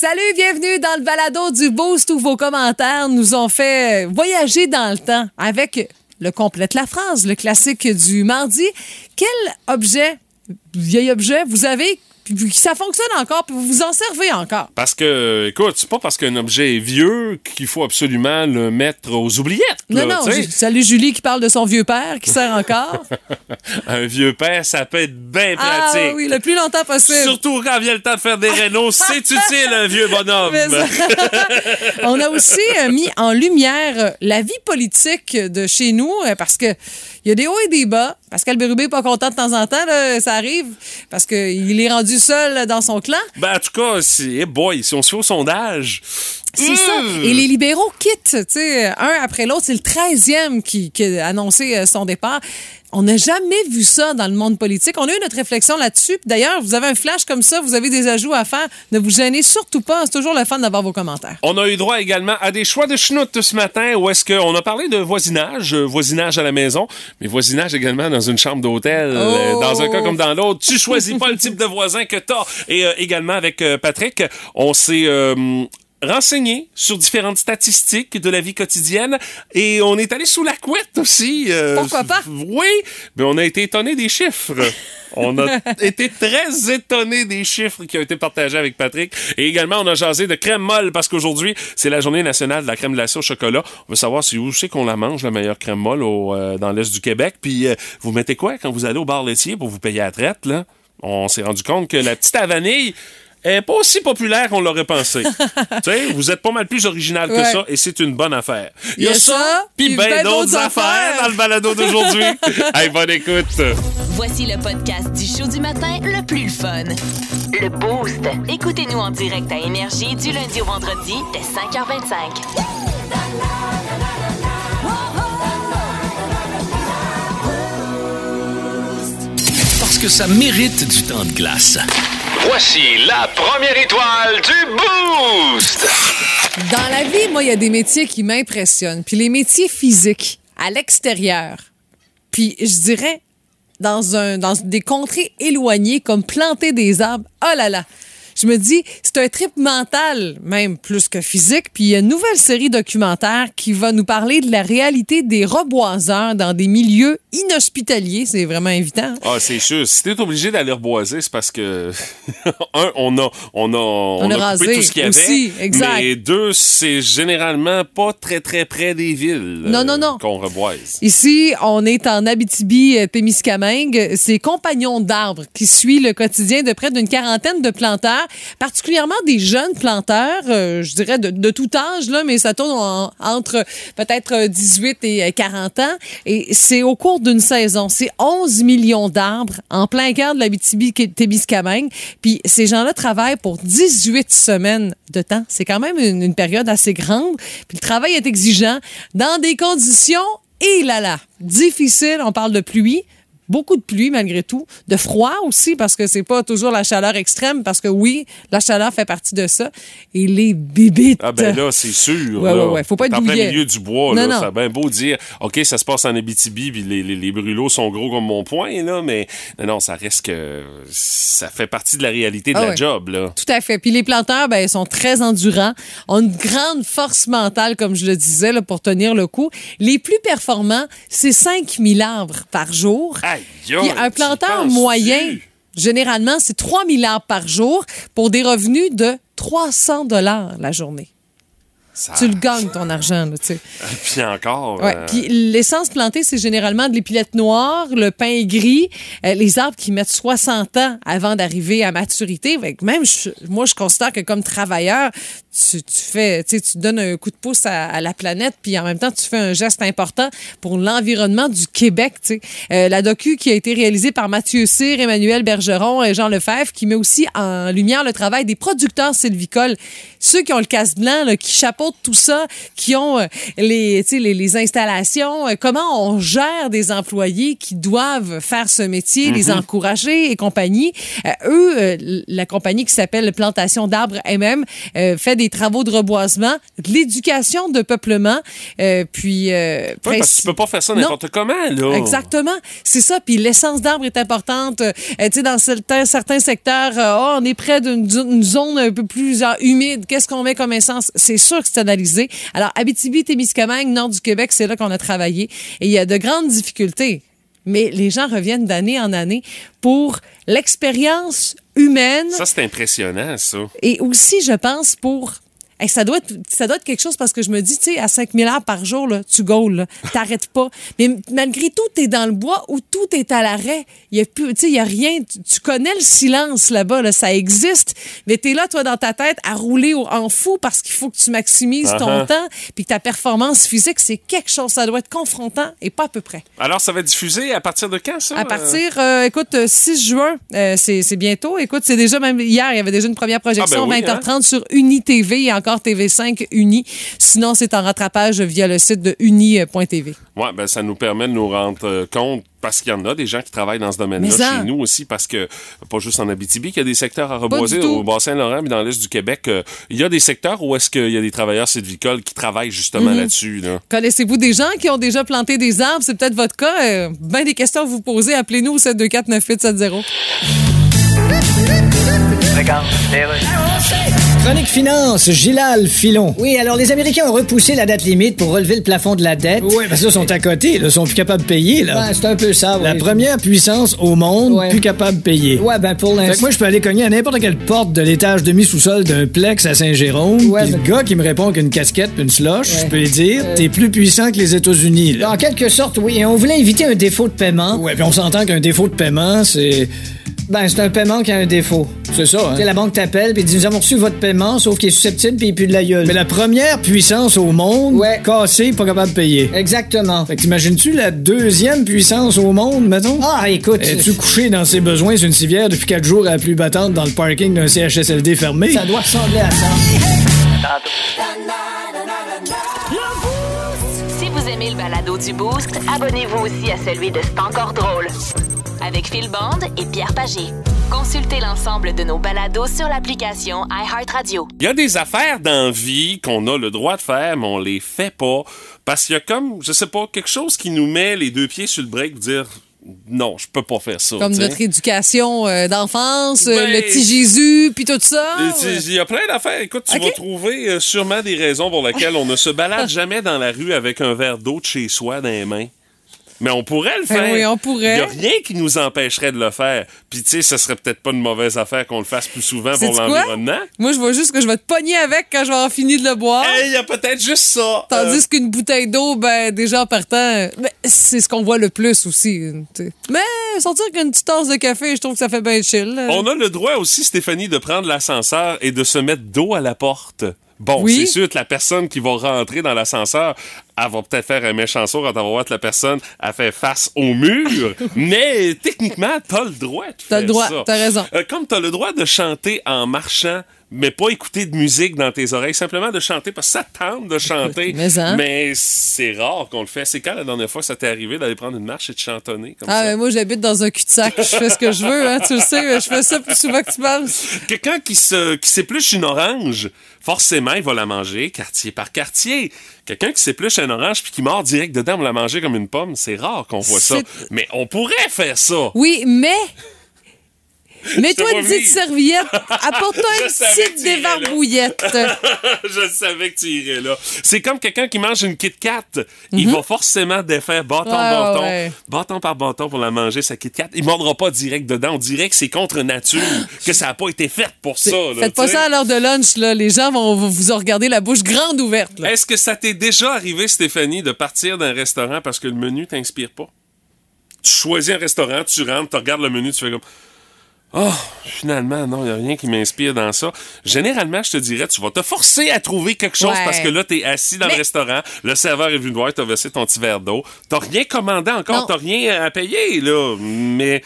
Salut, bienvenue dans le balado du Boost où vos commentaires nous ont fait voyager dans le temps avec le complète la phrase, le classique du mardi. Quel objet, vieil objet, vous avez puis ça fonctionne encore, puis vous vous en servez encore. Parce que, écoute, c'est pas parce qu'un objet est vieux qu'il faut absolument le mettre aux oubliettes. Non, non. Salut Julie qui parle de son vieux père qui sert encore. un vieux père, ça peut être bien ah pratique. Ah oui, le plus longtemps possible. Surtout quand vient le temps de faire des rénaux, c'est utile, un vieux bonhomme. On a aussi euh, mis en lumière la vie politique de chez nous euh, parce que il y a des hauts et des bas. Pascal Bérubé n'est pas content de temps en temps, ça arrive, parce qu'il est rendu seul dans son clan. Ben, en tout cas, si, boy, si on se fait au sondage. C'est ça. Hmm. Et les libéraux quittent, tu sais, un après l'autre. C'est le 13e qui, qui a annoncé euh, son départ. On n'a jamais vu ça dans le monde politique. On a eu notre réflexion là-dessus. D'ailleurs, vous avez un flash comme ça, vous avez des ajouts à faire. Ne vous gênez surtout pas. C'est toujours le fun d'avoir vos commentaires. On a eu droit également à des choix de schnout ce matin où est-ce qu'on a parlé de voisinage, euh, voisinage à la maison, mais voisinage également dans une chambre d'hôtel. Euh, oh! Dans un cas comme dans l'autre, tu choisis pas le type de voisin que t'as. Et euh, également avec Patrick, on s'est renseigné sur différentes statistiques de la vie quotidienne et on est allé sous la couette aussi. Euh, Pourquoi pas? Oui, mais on a été étonné des chiffres. On a été très étonné des chiffres qui ont été partagés avec Patrick. Et également, on a jasé de crème molle parce qu'aujourd'hui, c'est la journée nationale de la crème glacée au chocolat. On veut savoir si vous savez qu'on la mange, la meilleure crème molle au, euh, dans l'Est du Québec. Puis, euh, vous mettez quoi quand vous allez au bar laitier pour vous payer la traite, là? On s'est rendu compte que la petite à vanille, est pas aussi populaire qu'on l'aurait pensé. tu sais, vous êtes pas mal plus original que ça et c'est une bonne affaire. Il y a ça, puis ben, ben d'autres affaires. dans le balado d'aujourd'hui. hey, bonne écoute. Voici le podcast du show du matin le plus fun. Le Boost. Écoutez-nous en direct à Énergie du lundi au vendredi dès 5h25. Parce que ça mérite du temps de glace. Voici la première étoile du Boost! Dans la vie, moi, il y a des métiers qui m'impressionnent. Puis les métiers physiques, à l'extérieur. Puis je dirais, dans, un, dans des contrées éloignées, comme planter des arbres. Oh là là! je me dis, c'est un trip mental, même plus que physique. Puis a une nouvelle série documentaire qui va nous parler de la réalité des reboiseurs dans des milieux inhospitaliers. C'est vraiment invitant. Ah, c'est sûr. Si t'es obligé d'aller reboiser, c'est parce que, un, on a, on a, on, a, rasé tout ce qu'il y avait. exact. Mais deux, c'est généralement pas très, très près des villes. Non, non, non. Qu'on reboise. Ici, on est en Abitibi-Témiscamingue. C'est Compagnons d'arbres qui suit le quotidien de près d'une quarantaine de planteurs particulièrement des jeunes planteurs, euh, je dirais de, tout âge, là, mais ça tourne entre peut-être 18 et 40 ans. Et c'est au cours d'une saison. C'est 11 millions d'arbres en plein cœur de la BTB-Témiscamingue. Puis ces gens-là travaillent pour 18 semaines de temps. C'est quand même une, une période assez grande. Puis le travail est exigeant dans des conditions, et là là, difficiles. On parle de pluie beaucoup de pluie malgré tout, de froid aussi parce que c'est pas toujours la chaleur extrême parce que oui, la chaleur fait partie de ça et les bibites. Ah ben là, c'est sûr. Ouais, ouais, ouais, faut pas être en plein milieu du bois non, là, non. ça bien beau dire OK, ça se passe en Abitibi puis les, les, les, brûlots sont gros comme mon poing là, mais non, ça reste que ça fait partie de la réalité de ah la job là. Tout à fait. Puis les planteurs ben ils sont très endurants, ont une grande force mentale comme je le disais là, pour tenir le coup. Les plus performants, c'est 5000 arbres par jour. Puis un planteur moyen, généralement, c'est 3 milliards par jour pour des revenus de 300 dollars la journée. Tu le gagnes, ton argent, tu sais. Puis encore. Ouais. Euh, puis l'essence plantée, c'est généralement de l'épilette noire, le pain gris, euh, les arbres qui mettent 60 ans avant d'arriver à maturité. Même, moi, je constate que comme travailleur, tu, tu fais, tu donnes un coup de pouce à, la planète, puis en même temps, tu fais un geste important pour l'environnement du Québec. Tu euh, la docu qui a été réalisée par Mathieu Cyr, Emmanuel Bergeron et Jean Lefebvre, qui met aussi en lumière le travail des producteurs sylvicoles, ceux qui ont le casse blanc, là, qui chapeautent tout ça, qui ont euh, les, les, les installations, euh, comment on gère des employés qui doivent faire ce métier, les mhm. encourager et compagnie. eux, la compagnie qui s'appelle Plantation d'arbres MM fait des travaux de reboisement, de l'éducation de peuplement, euh, puis... euh, Ouais, parce que tu peux pas faire ça n'importe comment, là. Exactement, c'est ça. Puis l'essence d'arbre est importante. Euh, tu sais, dans certains, certains secteurs, euh, oh, on est près d'une zo- une zone un peu plus humide. Qu'est-ce qu'on met comme essence? C'est sûr que c'est analysé. Alors, Abitibi-Témiscamingue, nord du Québec, c'est là qu'on a travaillé. Et il y a de grandes difficultés. Mais les gens reviennent d'année en année pour l'expérience humaine Ça, c'est impressionnant, ça. et aussi, je pense, pour. Hey, ça, doit être, ça doit être quelque chose parce que je me dis, tu sais, à 5000 heures par jour, là, tu gaules, t'arrêtes pas. Mais malgré tout, t'es dans le bois où tout est à l'arrêt. Il y a plus, tu sais, il y a rien. Tu, tu connais le silence là-bas, là, ça existe. Mais t'es là, toi, dans ta tête, à rouler au- en fou parce qu'il faut que tu maximises ton Uh-huh. temps puis que ta performance physique, c'est quelque chose. Ça doit être confrontant et pas à peu près. Alors, ça va être diffusé à partir de quand, ça? À partir, euh, écoute, euh, 6 juin, euh, c'est bientôt. Écoute, c'est déjà même hier, il y avait déjà une première projection, Ah, ben oui, 20h30 sur Uni TV et encore TV5 Uni. Sinon, c'est en rattrapage via le site de uni.tv. Oui, ben, ça nous permet de nous rendre euh, compte, parce qu'il y en a des gens qui travaillent dans ce domaine-là chez nous aussi, parce que, pas juste en Abitibi, qu'il y a des secteurs à reboiser au Bas-Saint-Laurent, mais dans l'Est du Québec, euh, il y a des secteurs où est-ce qu'il y a des travailleurs sylvicoles qui travaillent justement Mhm. là-dessus. Là. Connaissez-vous des gens qui ont déjà planté des arbres? C'est peut-être votre cas. Euh, ben des questions à vous poser. Appelez-nous au 724 9870. Chronique Finance, Gilal Filon. Oui, alors les Américains ont repoussé la date limite pour relever le plafond de la dette. Oui, parce que là, ils sont à côté, ils sont plus capables de payer. Là. Ben, c'est un peu ça, La oui. première puissance au monde, Ouais. plus capable de payer. Ouais, ben pour Fait que l'instant. moi, je peux aller cogner à n'importe quelle porte de l'étage demi-sous-sol d'un plex à Saint-Jérôme. Ouais, puis le mais- gars qui me répond qu'une casquette puis une Ouais. je peux lui dire Euh. T'es plus puissant que les États-Unis. En quelque sorte, oui. Et on voulait éviter un défaut de paiement. Ouais, puis on s'entend qu'un défaut de paiement, c'est. Ben, c'est un paiement qui a un défaut. C'est ça, hein? Tu sais, la banque t'appelle puis dit Nous avons reçu votre paiement, sauf qu'il est susceptible puis il pue de la gueule. Mais la première puissance au monde, Ouais. cassée, pas capable de payer. Exactement. Fait que t'imagines-tu la deuxième puissance au monde, mettons? Ah, écoute. Es-tu couché dans ses besoins sur une civière depuis quatre jours à la pluie battante dans le parking d'un CHSLD fermé? Ça doit ressembler à ça. Si vous aimez le balado du Boost, abonnez-vous aussi à celui de C'est encore drôle. Avec Phil Bond et Pierre Pagé. Consultez l'ensemble de nos balados sur l'application iHeartRadio. Il y a des affaires d'envie qu'on a le droit de faire, mais on les fait pas. Parce qu'il y a comme, je sais pas, quelque chose qui nous met les deux pieds sur le break, dire non, je peux pas faire ça. Comme notre éducation euh, d'enfance, euh, Ben, le petit Jésus, puis tout ça. Tu- Il y a plein d'affaires. Écoute, tu vas trouver euh, sûrement des raisons pour lesquelles on ne se balade jamais dans la rue avec un verre d'eau de chez soi dans les mains. Mais on pourrait le Ben faire. oui, on pourrait. Il n'y a rien qui nous empêcherait de le faire. Puis, tu sais, ce serait peut-être pas une mauvaise affaire qu'on le fasse plus souvent pour l'environnement. Moi, je vois juste que je vais te pogner avec quand je vais avoir fini de le boire. Hey, il y a peut-être juste ça. Tandis Euh, qu'une bouteille d'eau, ben déjà en partant, ben, c'est ce qu'on voit le plus aussi. Mais sortir qu'une petite tasse de café, je trouve que ça fait bien chill. là. On a le droit aussi, Stéphanie, de prendre l'ascenseur et de se mettre dos à la porte. Bon, Oui. c'est sûr que la personne qui va rentrer dans l'ascenseur, elle va peut-être faire un méchant saut quand elle va voir que la personne a fait face au mur, mais techniquement, t'as le droit de T'as faire le droit, t'as raison. Euh, comme t'as le droit de chanter en marchant, mais pas écouter de musique dans tes oreilles, simplement de chanter parce que ça tente de chanter. Mais hein? Mais c'est rare qu'on le fait. C'est quand la dernière fois ça t'est arrivé d'aller prendre une marche et de chantonner comme Ah, ça? ben, moi, j'habite dans un cul-de-sac. Je fais ce que je veux, hein, tu le sais. Je fais ça plus souvent que tu penses. Quelqu'un qui se qui s'épluche une orange, forcément, il va la manger quartier par quartier. Quelqu'un qui s'épluche une orange puis qui mord direct dedans pour la manger comme une pomme, c'est rare qu'on voit ça. Mais on pourrait faire ça. Oui, mais. Mets-toi une petite serviette. Apporte-toi une petite débarbouillette. Je savais que tu irais là. C'est comme quelqu'un qui mange une Kit Kat. Il va forcément défaire bâton Mhm. Ouais, bâton, ouais. bâton par bâton pour la manger, sa Kit Kat. Il mordra pas direct dedans. On dirait que c'est contre nature, que ça a pas été fait pour ça. là, Faites pas ça à l'heure de lunch, là. Les gens vont vous regarder la bouche grande ouverte. Est-ce que ça t'est déjà arrivé, Stéphanie, de partir d'un restaurant parce que le menu t'inspire pas? Tu choisis un restaurant, tu rentres, tu regardes le menu, tu fais comme. Oh, finalement, non, il n'y a rien qui m'inspire dans ça. Généralement, je te dirais, tu vas te forcer à trouver quelque chose Ouais. parce que là, t'es assis dans le restaurant, le serveur est venu te voir, t'as versé ton petit verre d'eau. T'as rien commandé encore, t'as rien à payer, là. Mais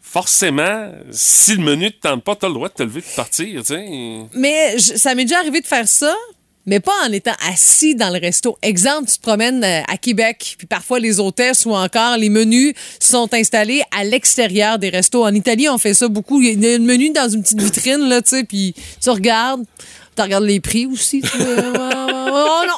forcément, si le menu te tente pas, t'as le droit de te lever et de partir, tu sais. Mais je- ça m'est déjà arrivé de faire ça. Mais pas en étant assis dans le resto. Exemple, tu te promènes euh, à Québec, puis parfois les hôtesses ou encore les menus sont installés à l'extérieur des restos. En Italie, on fait ça beaucoup. Il y a un menu dans une petite vitrine, là, tu sais, puis tu regardes, tu regardes les prix aussi. tu fais, oh non!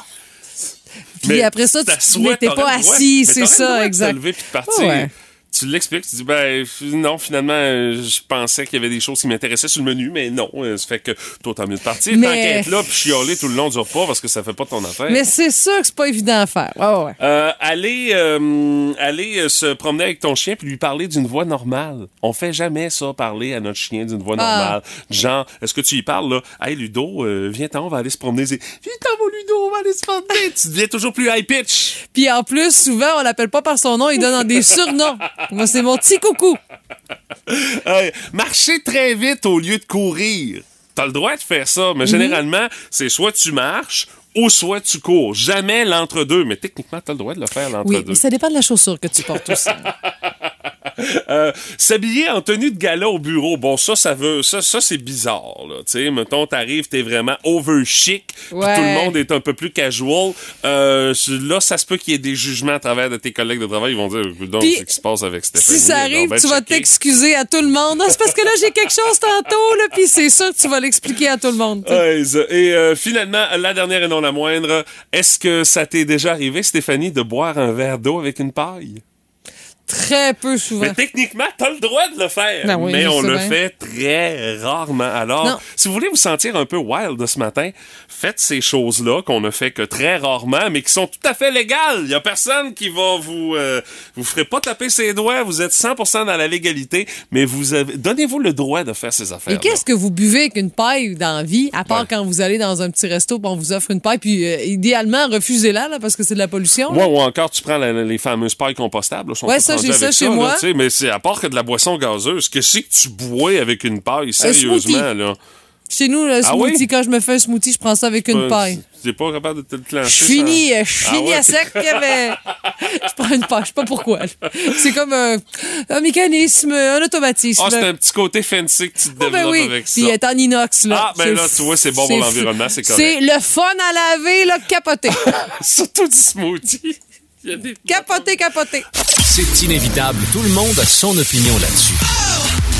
Puis Mais après ça, tu n'étais pas le assis, c'est le droit ça, de te exact. lever puis de partir. Ouais. Tu l'expliques, tu dis, ben, non, finalement, euh, je pensais qu'il y avait des choses qui m'intéressaient sur le menu, mais non. euh, Ça fait que toi, t'as mieux de partir. Mais- être là, puis chialer tout le long du repas parce que ça fait pas ton affaire. Mais c'est sûr que c'est pas évident à faire. Ouais, ouais. Euh, aller euh, aller euh, se promener avec ton chien puis lui parler d'une voix normale. On fait jamais ça, parler à notre chien d'une voix Ah. normale. Genre, est-ce que tu y parles là? Hey Ludo, euh, viens-t'en, on va aller se promener. C'est, Viens-t'en mon Ludo, on va aller se promener. tu deviens toujours plus high pitch. Puis en plus, souvent, on l'appelle pas par son nom, il donne des surnoms. Moi, c'est mon petit coucou. Marcher très vite au lieu de courir. T'as le droit de faire ça, Mhm. mais généralement, c'est soit tu marches ou soit tu cours. Jamais l'entre-deux. Mais techniquement, t'as le droit de le faire Oui, l'entre-deux. mais ça dépend de la chaussure que tu portes aussi. Euh, S'habiller en tenue de gala au bureau, bon ça, ça veut, ça, ça c'est bizarre là. Tu sais, mettons, t'arrives, t'es vraiment over chic, Ouais. tout le monde est un peu plus casual. Euh, là, ça se peut qu'il y ait des jugements à travers de tes collègues de travail. Ils vont dire, donc, Puis, qu'est-ce qui se passe avec Stéphanie si ça arrive, donc tu vas t'excuser à tout le monde. C'est parce que là, j'ai quelque chose tantôt, là, puis c'est sûr que tu vas l'expliquer à tout le monde. Ouais, ça. Et euh, finalement, la dernière et non la moindre, est-ce que ça t'est déjà arrivé, Stéphanie, de boire un verre d'eau avec une paille? Très peu souvent. Mais techniquement, t'as le droit de le faire. Ben oui, mais on le bien. fait très rarement. Alors, Non. si vous voulez vous sentir un peu wild ce matin, faites ces choses-là qu'on ne fait que très rarement, mais qui sont tout à fait légales. Il y a personne qui va vous... Euh, vous ferez pas taper ses doigts. Vous êtes 100% dans la légalité, mais vous avez... Donnez-vous le droit de faire ces affaires Et qu'est-ce que vous buvez avec une paille dans la vie, à part Ouais. quand vous allez dans un petit resto, on vous offre une paille, puis euh, idéalement, refusez-la, là, parce que c'est de la pollution. Ouais, ou encore, tu prends la- les fameuses pailles compostables. là, sont Ouais, toutes ça, rendues j'ai ça chez moi. mais c'est à part que de la boisson gazeuse. Qu'est-ce que tu bois avec une paille, sérieusement, là? Chez nous, le Ah oui? smoothie, quand je me fais un smoothie, je prends ça avec une Euh, paille. T'es pas capable de te le Je clencher. finis, euh, je Ah finis ouais? à sec, mais je prends une paille, je sais pas pourquoi. C'est comme un, un mécanisme, un automatisme. Ah, c'est un petit côté fancy que tu te Ah, développes ben oui, avec ça. puis il est en inox. Là. Ah, ben C'est là, tu vois, c'est bon pour c'est l'environnement, c'est correct. C'est le fun à laver, là, capoté. Surtout du smoothie. Capoté, capoté. C'est inévitable, tout le monde a son opinion là-dessus.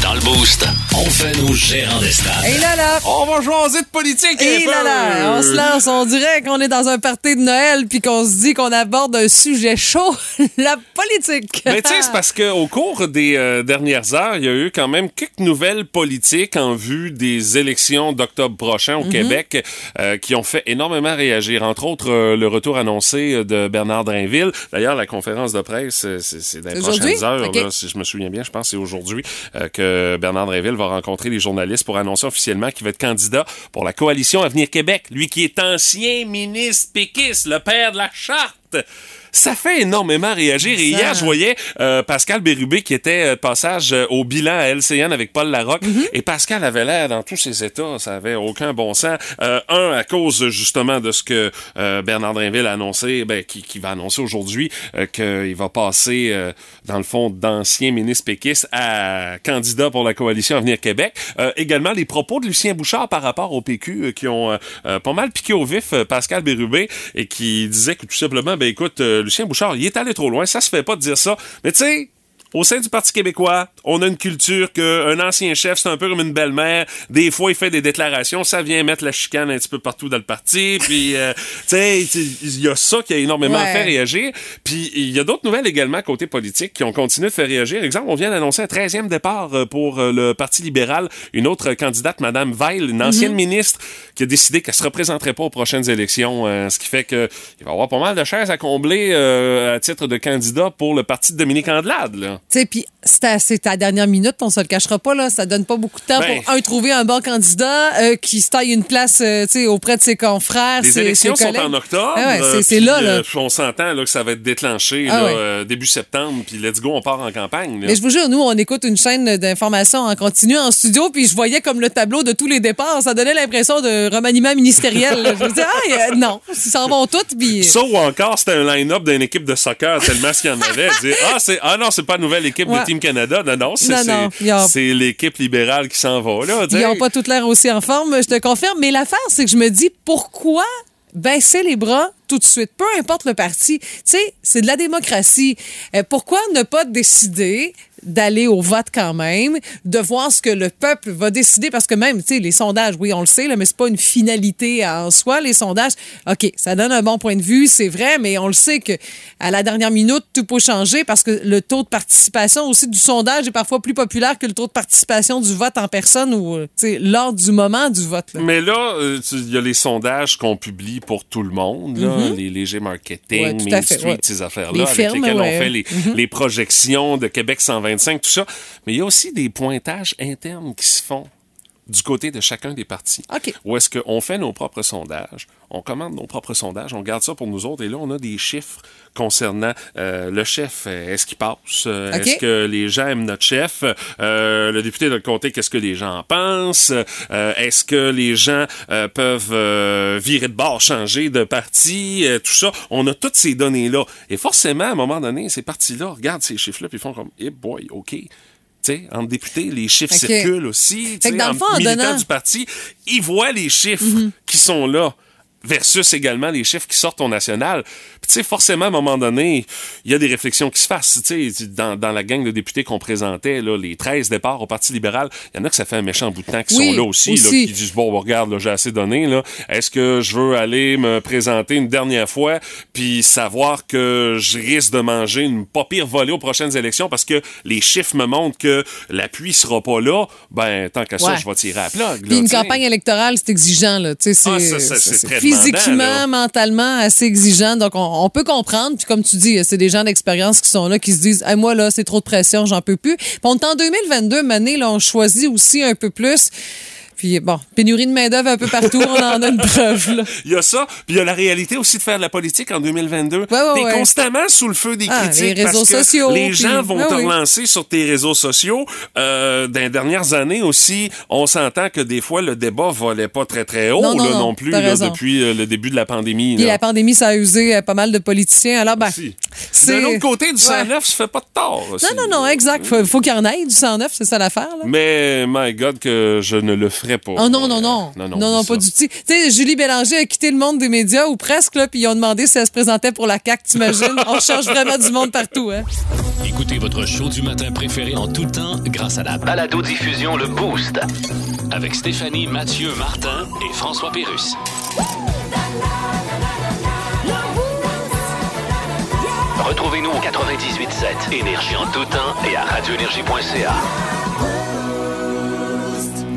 Dans le Boost, on fait nos gérants des stades. Et là, là. On va jaser de politique Et là là, on se lance, on dirait qu'on est dans un party de Noël puis qu'on se dit qu'on aborde un sujet chaud, la politique. Mais tu sais, c'est parce qu'au cours des euh, dernières heures, il y a eu quand même quelques nouvelles politiques en vue des élections d'octobre prochain Mhm. au Québec euh, qui ont fait énormément réagir. Entre autres, euh, le retour annoncé de Bernard Drinville. D'ailleurs, la conférence de presse, c'est dans les prochaines heures. Là, si je me souviens bien, je pense que c'est aujourd'hui euh, que Bernard Drinville va rencontrer les journalistes pour annoncer officiellement qu'il va être candidat pour la coalition Avenir Québec. Lui qui est ancien ministre péquiste, le père de la charte. Ça fait énormément réagir. Et Ça. hier, je voyais euh, Pascal Bérubé qui était euh, passage euh, au bilan à LCN avec Paul Larocque. Mm-hmm. Et Pascal avait l'air dans tous ses états. Ça avait aucun bon sens. Euh, un, à cause justement de ce que euh, Bernard Drinville a annoncé, ben, qui, qui va annoncer aujourd'hui, euh, qu'il va passer, euh, dans le fond, d'ancien ministre péquiste à candidat pour la coalition Avenir Québec. Euh, également, les propos de Lucien Bouchard par rapport au PQ euh, qui ont pas mal piqué au vif euh, Pascal Bérubé et qui disait que tout simplement, ben écoute, euh, Lucien Bouchard, il est allé trop loin. Ça se fait pas de dire ça. Mais tu au sein du Parti québécois, on a une culture qu'un ancien chef, c'est un peu comme une belle-mère. Des fois, il fait des déclarations, ça vient mettre la chicane un petit peu partout dans le parti. Puis, euh, tu sais, il y a ça qui a énormément Ouais. fait réagir. Puis, il y a d'autres nouvelles également côté politique qui ont continué de faire réagir. Exemple, on vient d'annoncer un 13e départ euh, pour euh, le Parti libéral. Une autre candidate, Madame Veil, une ancienne ministre, qui a décidé qu'elle se représenterait pas aux prochaines élections. euh, ce qui fait que il va y avoir pas mal de chaises à combler euh, à titre de candidat pour le Parti de Dominique Andelade, là. Tu sais, puis c'est la dernière minute, on se le cachera pas, là. Ça donne pas beaucoup de temps Ben. pour, un, trouver un bon candidat euh, qui se taille une place, euh, auprès de ses confrères, Les ses, élections ses sont en octobre. Ah ouais, c'est- là, là. euh, on s'entend là, que ça va être déclenché Ah là, ouais. début septembre, puis let's go, on part en campagne. là. Mais je vous jure, nous, on écoute une chaîne d'information en continu en studio, puis je voyais comme le tableau de tous les départs. Ça donnait l'impression de remaniement ministériel. Je me disais, ah, non, ils s'en vont toutes, puis... Ça ou encore, c'était un line-up d'une équipe de soccer tellement ce qu'il y en avait. Ah, ah non, c'est pas une nouvelle équipe Ouais. de Team Canada. Non, non, c'est, l'équipe libérale qui s'en va. Là, Ils n'ont pas toute l'air aussi en forme, je te confirme. Mais l'affaire, c'est que je me dis, pourquoi baisser les bras tout de suite, peu importe le parti. Tu sais, c'est de la démocratie. Euh, pourquoi ne pas décider d'aller au vote quand même, de voir ce que le peuple va décider, parce que même, tu sais, les sondages, oui, on le sait, là, mais c'est pas une finalité en soi, les sondages. OK, ça donne un bon point de vue, c'est vrai, mais on le sait que à la dernière minute, tout peut changer parce que le taux de participation aussi du sondage est parfois plus populaire que le taux de participation du vote en personne ou, tu sais, lors du moment du vote. là. Mais là, euh, il y a les sondages qu'on publie pour tout le monde, là, les léger marketing, Ouais, Main Street, ouais. ces affaires-là, avec firmes, lesquelles ouais. on fait les, les projections de Québec 125, tout ça. Mais il y a aussi des pointages internes qui se font du côté de chacun des partis. OK. Où est-ce qu'on fait nos propres sondages, on commande nos propres sondages, on garde ça pour nous autres, et là, on a des chiffres concernant euh, le chef. Euh, Est-ce qu'il passe? Euh. Est-ce que les gens aiment notre chef? Euh, le député de le comté, qu'est-ce que les gens en pensent? Euh, Est-ce que les gens peuvent virer de bord, changer de parti? Tout ça. On a toutes ces données-là. Et forcément, à un moment donné, ces partis-là regardent ces chiffres-là puis font comme, eh boy, OK. Tu sais, entre députés, les chiffres circulent aussi. Tu Fait sais, que dans le entre fond, en militants donnant- du parti, ils voient les chiffres Mhm. qui sont là versus également les chiffres qui sortent au national. Tu sais, forcément, à un moment donné, il y a des réflexions qui se fassent. Tu sais, dans, dans la gang de députés qu'on présentait, là, les 13 départs au Parti libéral, il y en a que ça fait un méchant bout de temps qui Oui, sont là aussi, Là, qui disent, bon, regarde, j'ai assez donné. Là. Est-ce que je veux aller me présenter une dernière fois puis savoir que je risque de manger une pas pire volée aux prochaines élections parce que les chiffres me montrent que l'appui sera pas là? Ben, tant qu'à ça, je vais tirer à plug. Puis une campagne électorale, c'est exigeant. Là. Tu sais, C'est Ah, c'est physiquement, là. mentalement assez exigeant. Donc, on, on peut comprendre. Puis comme tu dis, c'est des gens d'expérience qui sont là, qui se disent Hey, Moi, là, c'est trop de pression, j'en peux plus. Puis on est en 2022, Mané, là, on choisit aussi un peu plus. Puis bon, pénurie de main-d'œuvre un peu partout, on en a une preuve. Là. Il y a ça, puis il y a la réalité aussi de faire de la politique en 2022. ouais, T'es ouais. constamment sous le feu des Ah, critiques les réseaux parce que sociaux, les gens vont ouais, te oui. relancer sur tes réseaux sociaux. Euh, dans les dernières années aussi, on s'entend que des fois le débat volait pas très très haut Non, non, là, non, non plus là, depuis euh, le début de la pandémie. Puis la pandémie, ça a usé euh, pas mal de politiciens. Alors, ben, c'est. De l'autre côté, du Ouais. 109, ça fait pas de tort. aussi. Non, non, non, exact. Faut, faut qu'il y en ait du 109, c'est ça l'affaire. Mais, my God, que je ne le ferai pas. Oh non, non, non. Non, Non, non, pas ça. du tout. Tu sais, Julie Bélanger a quitté le monde des médias ou presque, là, puis ils ont demandé si elle se présentait pour la CAQ, t'imagines? On cherche vraiment du monde partout, hein? Écoutez votre show du matin préféré en tout temps grâce à la Balado-diffusion Le Boost. avec Stéphanie, Mathieu, Martin et François Pérus. Retrouvez-nous au 98.7 Énergie en tout temps et à radioénergie.ca.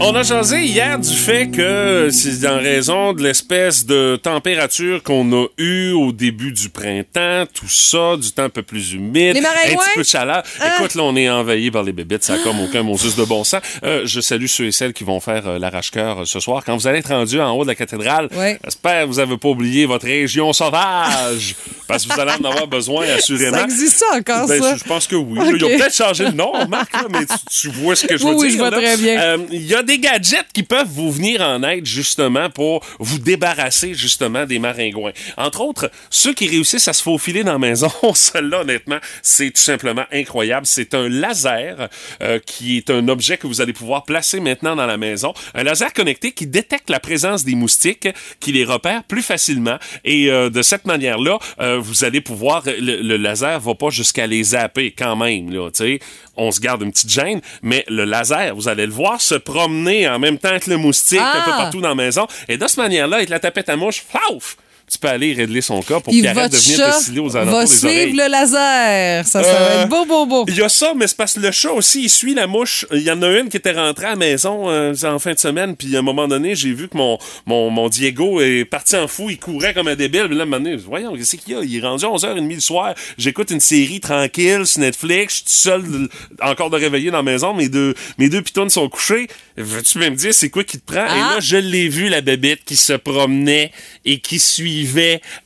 On a jasé hier du fait que c'est en raison de l'espèce de température qu'on a eue au début du printemps, tout ça, du temps un peu plus humide, un petit peu de chaleur. Ah. Écoute, là, on est envahi par les bébites, ça a comme aucun Moses de bon sens. Euh, je salue ceux et celles qui vont faire euh, l'arrache-cœur euh, ce soir. Quand vous allez être rendu en haut de la cathédrale, Ouais. j'espère que vous avez pas oublié votre région sauvage, parce que vous allez en avoir besoin, assurément. Ça existe ça encore, Ben, ça? je- pense que oui. Ok. Ils ont peut-être changé le nom, Marc, là, mais tu, tu vois ce que je Oui, veux oui, dire. je vois là. très bien. Il y a des gadgets qui peuvent vous venir en aide, justement, pour vous débarrasser, justement, des maringouins. Entre autres, ceux qui réussissent à se faufiler dans la maison, celle-là, honnêtement, c'est tout simplement incroyable. C'est un laser euh, qui est un objet que vous allez pouvoir placer maintenant dans la maison. Un laser connecté qui détecte la présence des moustiques, qui les repère plus facilement. Et euh, de cette manière-là, euh, vous allez pouvoir... Le, le laser va pas jusqu'à les zapper quand même, là, tu sais. On se garde une petite gêne, mais le laser, vous allez le voir se promener en même temps que le moustique un Ah! peu partout dans la maison. Et de cette manière-là, avec la tapette à mouche, flauf! Tu peux aller régler son cas pour qu'il arrête de venir te sciller aux alentours va des suivre oreilles. le laser. Ça, ça Euh, va être beau, beau, beau. Il y a ça, mais c'est parce que le chat aussi, il suit la mouche. Il y en a une qui était rentrée à la maison euh, en fin de semaine, puis à un moment donné, j'ai vu que mon, mon, mon Diego est parti en fou, il courait comme un débile. Puis là, à un moment donné, voyons, qu'est-ce qu'il y a? Il est rendu 11h30 le soir. J'écoute une série tranquille sur Netflix, je suis tout seul encore de réveiller dans la maison, mes deux, mes deux pitounes sont couchés. Veux-tu même dire c'est quoi qui te prend? Et Ah. là, je l'ai vu, la bébête qui se promenait et qui suivait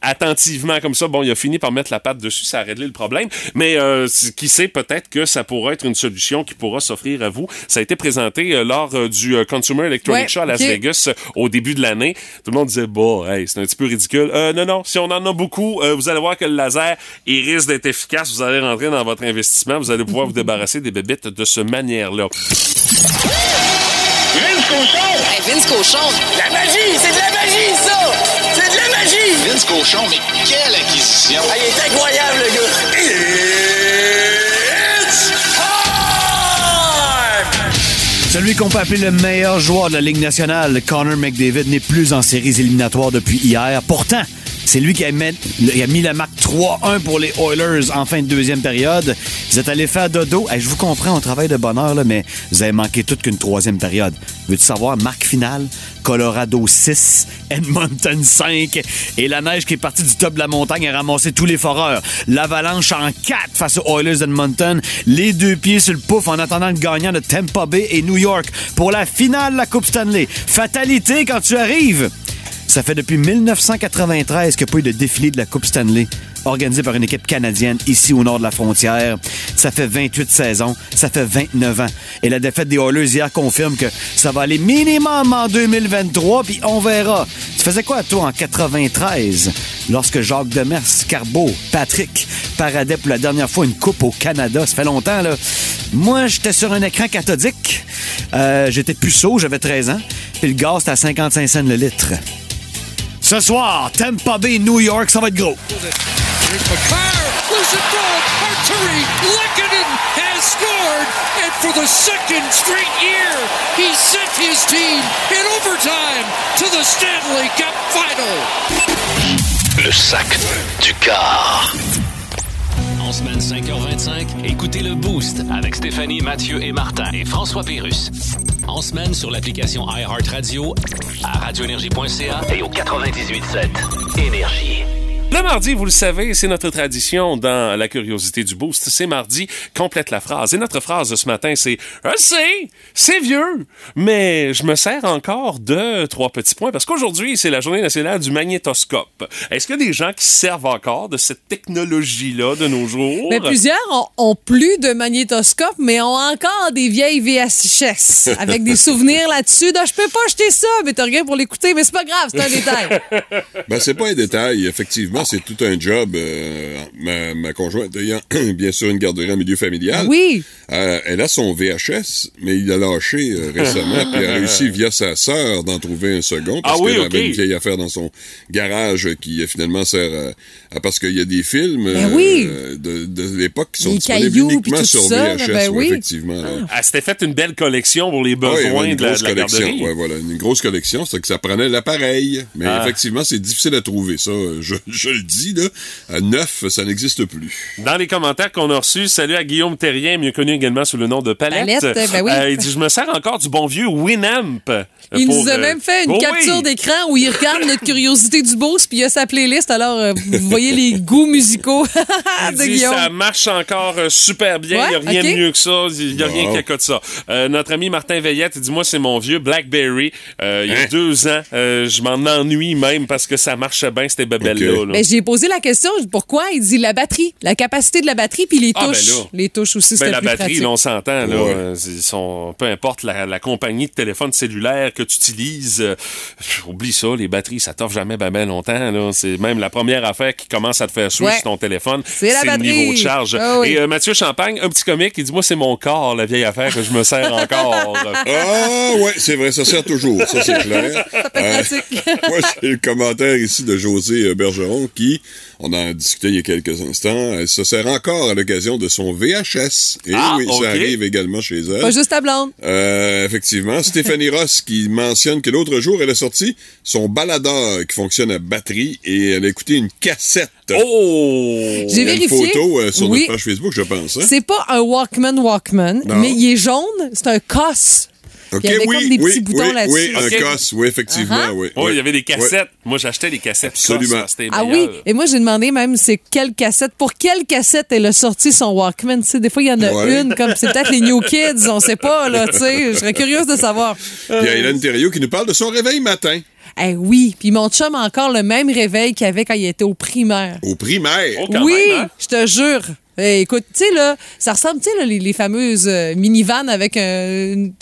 attentivement comme ça. Bon, il a fini par mettre la patte dessus, ça a réglé le problème. Mais euh, qui sait, peut-être que ça pourrait être une solution qui pourra s'offrir à vous. Ça a été présenté euh, lors euh, du Consumer Electronic Ouais, Show à Las. Vegas au début de l'année. Tout le monde disait, hey, c'est un petit peu ridicule. Euh, non, non, si on en a beaucoup, euh, vous allez voir que le laser, il risque d'être efficace. Vous allez rentrer dans votre investissement. Vous allez pouvoir vous débarrasser des bébites de ce manière-là. Vince Cochon! Hey, Vince Cochon! La magie! C'est de la magie, ça! C'est de la magie! cochon, mais quelle acquisition! Ah, il est incroyable, le gars! It's Celui qu'on peut appeler le meilleur joueur de la Ligue nationale, Connor McDavid, n'est plus en séries éliminatoires depuis hier. Pourtant, c'est lui qui a mis, la marque 3-1 pour les Oilers en fin de deuxième période. Vous êtes allé faire dodo. Je vous comprends, on travaille de bonne heure, là, mais vous avez manqué toute qu'une troisième période. Veux-tu savoir, marque finale? Colorado 6, Edmonton 5. Et la neige qui est partie du top de la montagne a ramassé tous les foreurs. L'avalanche en 4 face aux Oilers d'Edmonton. Les deux pieds sur le pouf en attendant le gagnant de Tampa Bay et New York pour la finale de la Coupe Stanley. Fatalité quand tu arrives! Ça fait depuis 1993 qu'il n'y a pas eu de défilé de la Coupe Stanley organisé par une équipe canadienne ici au nord de la frontière. Ça fait 28 saisons, ça fait 29 ans. Et la défaite des Oilers hier confirme que ça va aller minimum en 2023, puis on verra. Tu faisais quoi, toi, en 93, lorsque Jacques Demers, Carbeau, Patrick paradaient pour la dernière fois une coupe au Canada? Ça fait longtemps, là. Moi, j'étais sur un écran cathodique. Euh, j'étais puceau, j'avais 13 ans. Puis le gaz, c'était à 55 cents le litre. Ce soir, Tampa Bay, New York, ça va être gros. Le sac du car. En semaine 5h25, écoutez le Boost avec Stéphanie, Mathieu et Martin et François Pérus. En semaine sur l'application iHeartRadio, à radioénergie.ca Et au 98.7 Énergie. Le mardi, vous le savez, c'est notre tradition dans la curiosité du boost. C'est mardi, complète la phrase. Et notre phrase de ce matin, c'est Je sais, c'est vieux, mais je me sers encore de trois petits points parce qu'aujourd'hui, c'est la journée nationale du magnétoscope. Est-ce qu'il y a des gens qui se servent encore de cette technologie-là de nos jours? Mais plusieurs ont, ont plus de magnétoscope, mais ont encore des vieilles VHS avec des souvenirs là-dessus. Donc, je peux pas acheter ça, mais t'as rien pour l'écouter, mais c'est pas grave, c'est un détail. Ben, c'est pas un détail. Effectivement, c'est tout un job. euh, ma, ma conjointe ayant, bien sûr, une garderie en milieu familial. Oui. Euh, elle a son VHS, mais il l'a lâché euh, récemment, puis elle a réussi via sa sœur d'en trouver un second, parce Ah oui, qu'elle avait une vieille affaire dans son garage qui finalement sert à, à- parce qu'il y a des films Ben oui. euh, de, de l'époque qui sont Les disponibles cailloux, uniquement sur ça, VHS, ben ouais, oui. effectivement. là. Elle s'était faite une belle collection pour les Ah besoins de la, de la collection. garderie. Ouais, voilà, une grosse collection, c'est que ça prenait l'appareil. Mais Ah. effectivement, c'est difficile à trouver ça. Je, je le dis là, à neuf, ça n'existe plus. Dans les commentaires qu'on a reçus, salut à Guillaume Terrien, mieux connu également sous le nom de Palette. Palette, ben oui. Euh, il dit Je me sers encore du bon vieux Winamp. Il Pour, nous a euh, même fait une oh capture oui. d'écran où il regarde notre curiosité du boost, puis il a sa playlist. Alors, euh, vous voyez les goûts musicaux Il de dit, Guillaume. ça marche encore euh, super bien. Il n'y a rien de mieux que ça. Il n'y a rien qui accote ça. Euh, notre ami Martin Veillette, il dit Moi, c'est mon vieux Blackberry. Euh, il y a Hein? deux ans, euh, je m'en ennuie même parce que ça marchait bien, ces bebelles-là. Ok. Ben, j'ai posé la question, pourquoi? Il dit la batterie, la capacité de la batterie, puis les Ah, ben touches. là. les touches aussi, Ben, la plus batterie, pratique. là, on s'entend. Là, Ouais. ils sont, peu importe la, la compagnie de téléphone cellulaire que tu utilises, euh, oublie ça, les batteries, ça t'offre jamais ben, ben longtemps. Là. C'est même la première affaire qui commence à te faire switch Ouais. sur ton téléphone. C'est la le batterie. niveau de charge. Ah oui. Et euh, Mathieu Champagne, un petit comique, il dit Moi, c'est mon corps, la vieille affaire que je me sers encore. Ah ouais, c'est vrai, ça sert toujours, ça c'est clair. Euh, pratique. Moi, j'ai le commentaire ici de José euh, Qui, on en a discuté il y a quelques instants, elle se sert encore à l'occasion de son VHS. Et Ah, oui, ça arrive également chez elle. Pas juste ta blonde. Euh, effectivement, Stéphanie Ross qui mentionne que l'autre jour, elle a sorti son baladeur qui fonctionne à batterie et elle a écouté une cassette. Oh! J'ai a une vérifié. photo euh, sur Oui. notre page Facebook, je pense. hein? C'est pas un Walkman Walkman, Non. mais il est jaune, c'est un COS. Ok, il y avait oui, comme des oui, petits boutons oui, là-dessus. Oui, un Ok. COS, oui, effectivement, Uh-huh. oui. Oh, oui. il y avait des cassettes. Moi, j'achetais des cassettes. Absolument. Cosse, Ah oui, meilleur. et moi j'ai demandé même c'est quelle cassette, pour quelle cassette elle a sorti son Walkman. Tu sais, des fois il y en a Ouais. une, comme c'est peut-être les New Kids, on sait pas, là, tu sais. Je serais curieuse de savoir. Puis il y a Hélène Thériault qui nous parle de son réveil matin Eh oui, puis mon chum a encore le même réveil qu'il avait quand il était au primaire. au primaire? Oh, oui, hein? je te jure. Eh, écoute, tu sais, là, ça ressemble, tu sais, là, les, les fameuses euh, minivans avec un- une-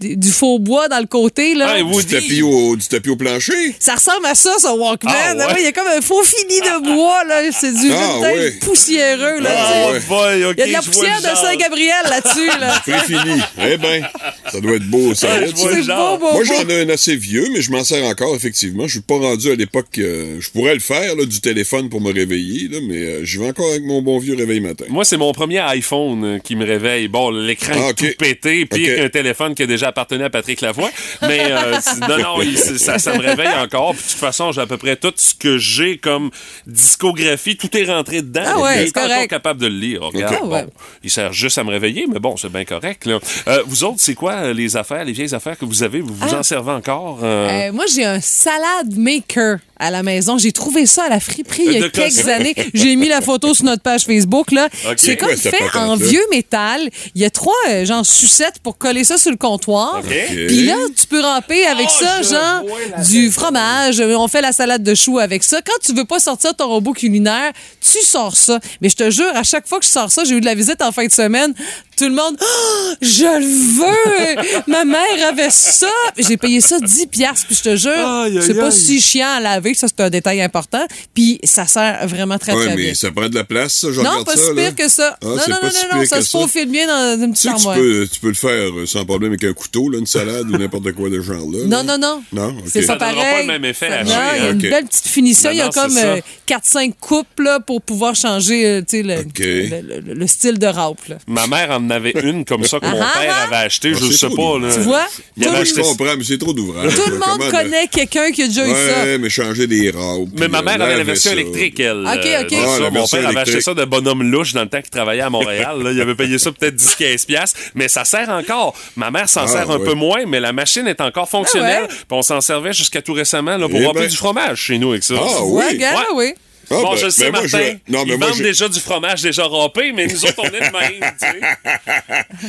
du faux bois dans le côté, là. Du tapis, au, du tapis au plancher? Ça ressemble à ça, son Walkman. Ah, ouais. Ah Il y a comme un faux fini de bois, là. C'est du Ah, ouais. poussiéreux, là. Ah, ouais. Il y a de la poussière de Saint-Gabriel là-dessus, là. C'est fini. Eh ben, ça doit être beau, ça. Je beau, beau, Moi, j'en ai un assez vieux, mais je m'en sers encore, effectivement. Je suis pas rendu à l'époque. euh, je pourrais le faire, là, du téléphone pour me réveiller, là, mais euh, j'y vais encore avec mon bon vieux réveil matin. Moi, c'est mon premier iPhone euh, qui me réveille. Bon, l'écran Ah, est ok. tout pété, puis Ok. avec un téléphone qui a déjà appartenu à Patrick Lavoie. Mais euh, non, non, il- ça, ça me réveille encore. Puis de toute façon, j'ai à peu près tout ce que j'ai comme discographie. Tout est rentré dedans. Ah ouais, il c'est est encore correct. capable de le lire. Regarde, Ah ouais. il sert juste à me réveiller, mais bon, c'est bien correct. Là. Euh, vous autres, c'est quoi les affaires, les vieilles affaires que vous avez? Vous vous Ah. en servez encore? euh? Euh, moi, j'ai un salade maker à la maison. J'ai trouvé ça à la friperie il y a quelques années. J'ai mis la photo sur notre page Facebook. Là. C'est comme Ouais, fait en vieux métal. Il y a trois euh, genre sucettes pour coller ça sur le comptoir. Puis là, tu peux ramper avec Oh, ça, genre du fromage. On fait la salade de choux avec ça. Quand tu veux pas sortir ton robot culinaire, tu sors ça. Mais je te jure, à chaque fois que je sors ça, j'ai eu de la visite en fin de semaine. Tout le monde, Ah, je le veux! Ma mère avait ça! J'ai payé ça 10 piastres, puis je te jure, c'est pas si chiant à laver, ça c'est un détail important, puis ça sert vraiment très ouais, très mais bien. ça prend de la place, ça. Je Non, pas ça, si là. pire que ça. Ah, non, non, non, si non, ça se faufile bien dans une Tu petite sais tu armoire. peux, tu peux le faire euh, sans problème avec un couteau, là, une salade ou n'importe quoi de ce genre-là. là. Non, non, non. Non, ok. C'est pas Ça pareil. pas le même effet non, il y a hein. une Ok. belle petite finition. Il y a comme c'est ça. euh, 4-5 coupes là, pour pouvoir changer euh, tu sais, le, le, le- le style de râpe. là. Ma mère en avait une comme ça que mon Ah, ah, père ah. avait acheté, Ah, je c'est sais trop pas. Là. Tu vois? Il avait Moi, acheté je comprends, mais c'est trop d'ouvrage. Tout le là. monde Comment, connaît quelqu'un qui a déjà eu ça. Ouais, mais changer des raupes. Mais ma mère avait la version électrique, elle. Ok, euh, ok. de Ah, ça. la Mon version père avait acheté électrique. ça de bonhomme louche dans le temps qu'il travaillait à Montréal. là. Il avait payé ça peut-être 10-15$, piastres, mais ça sert encore. Ma mère s'en Ah, sert un ouais. peu moins, mais la machine est encore fonctionnelle. Ah ouais. Puis on s'en servait jusqu'à tout récemment là, pour Eh remplir ben. du fromage chez nous avec ça. Ah, oui. Ouais, gars, Ouais. oui. Ah, bon, ben, je le sais, ben, moi, Martin. je- non, mais ils moi, vendent je- déjà du fromage déjà râpé, mais nous autres, on est de même, tu sais.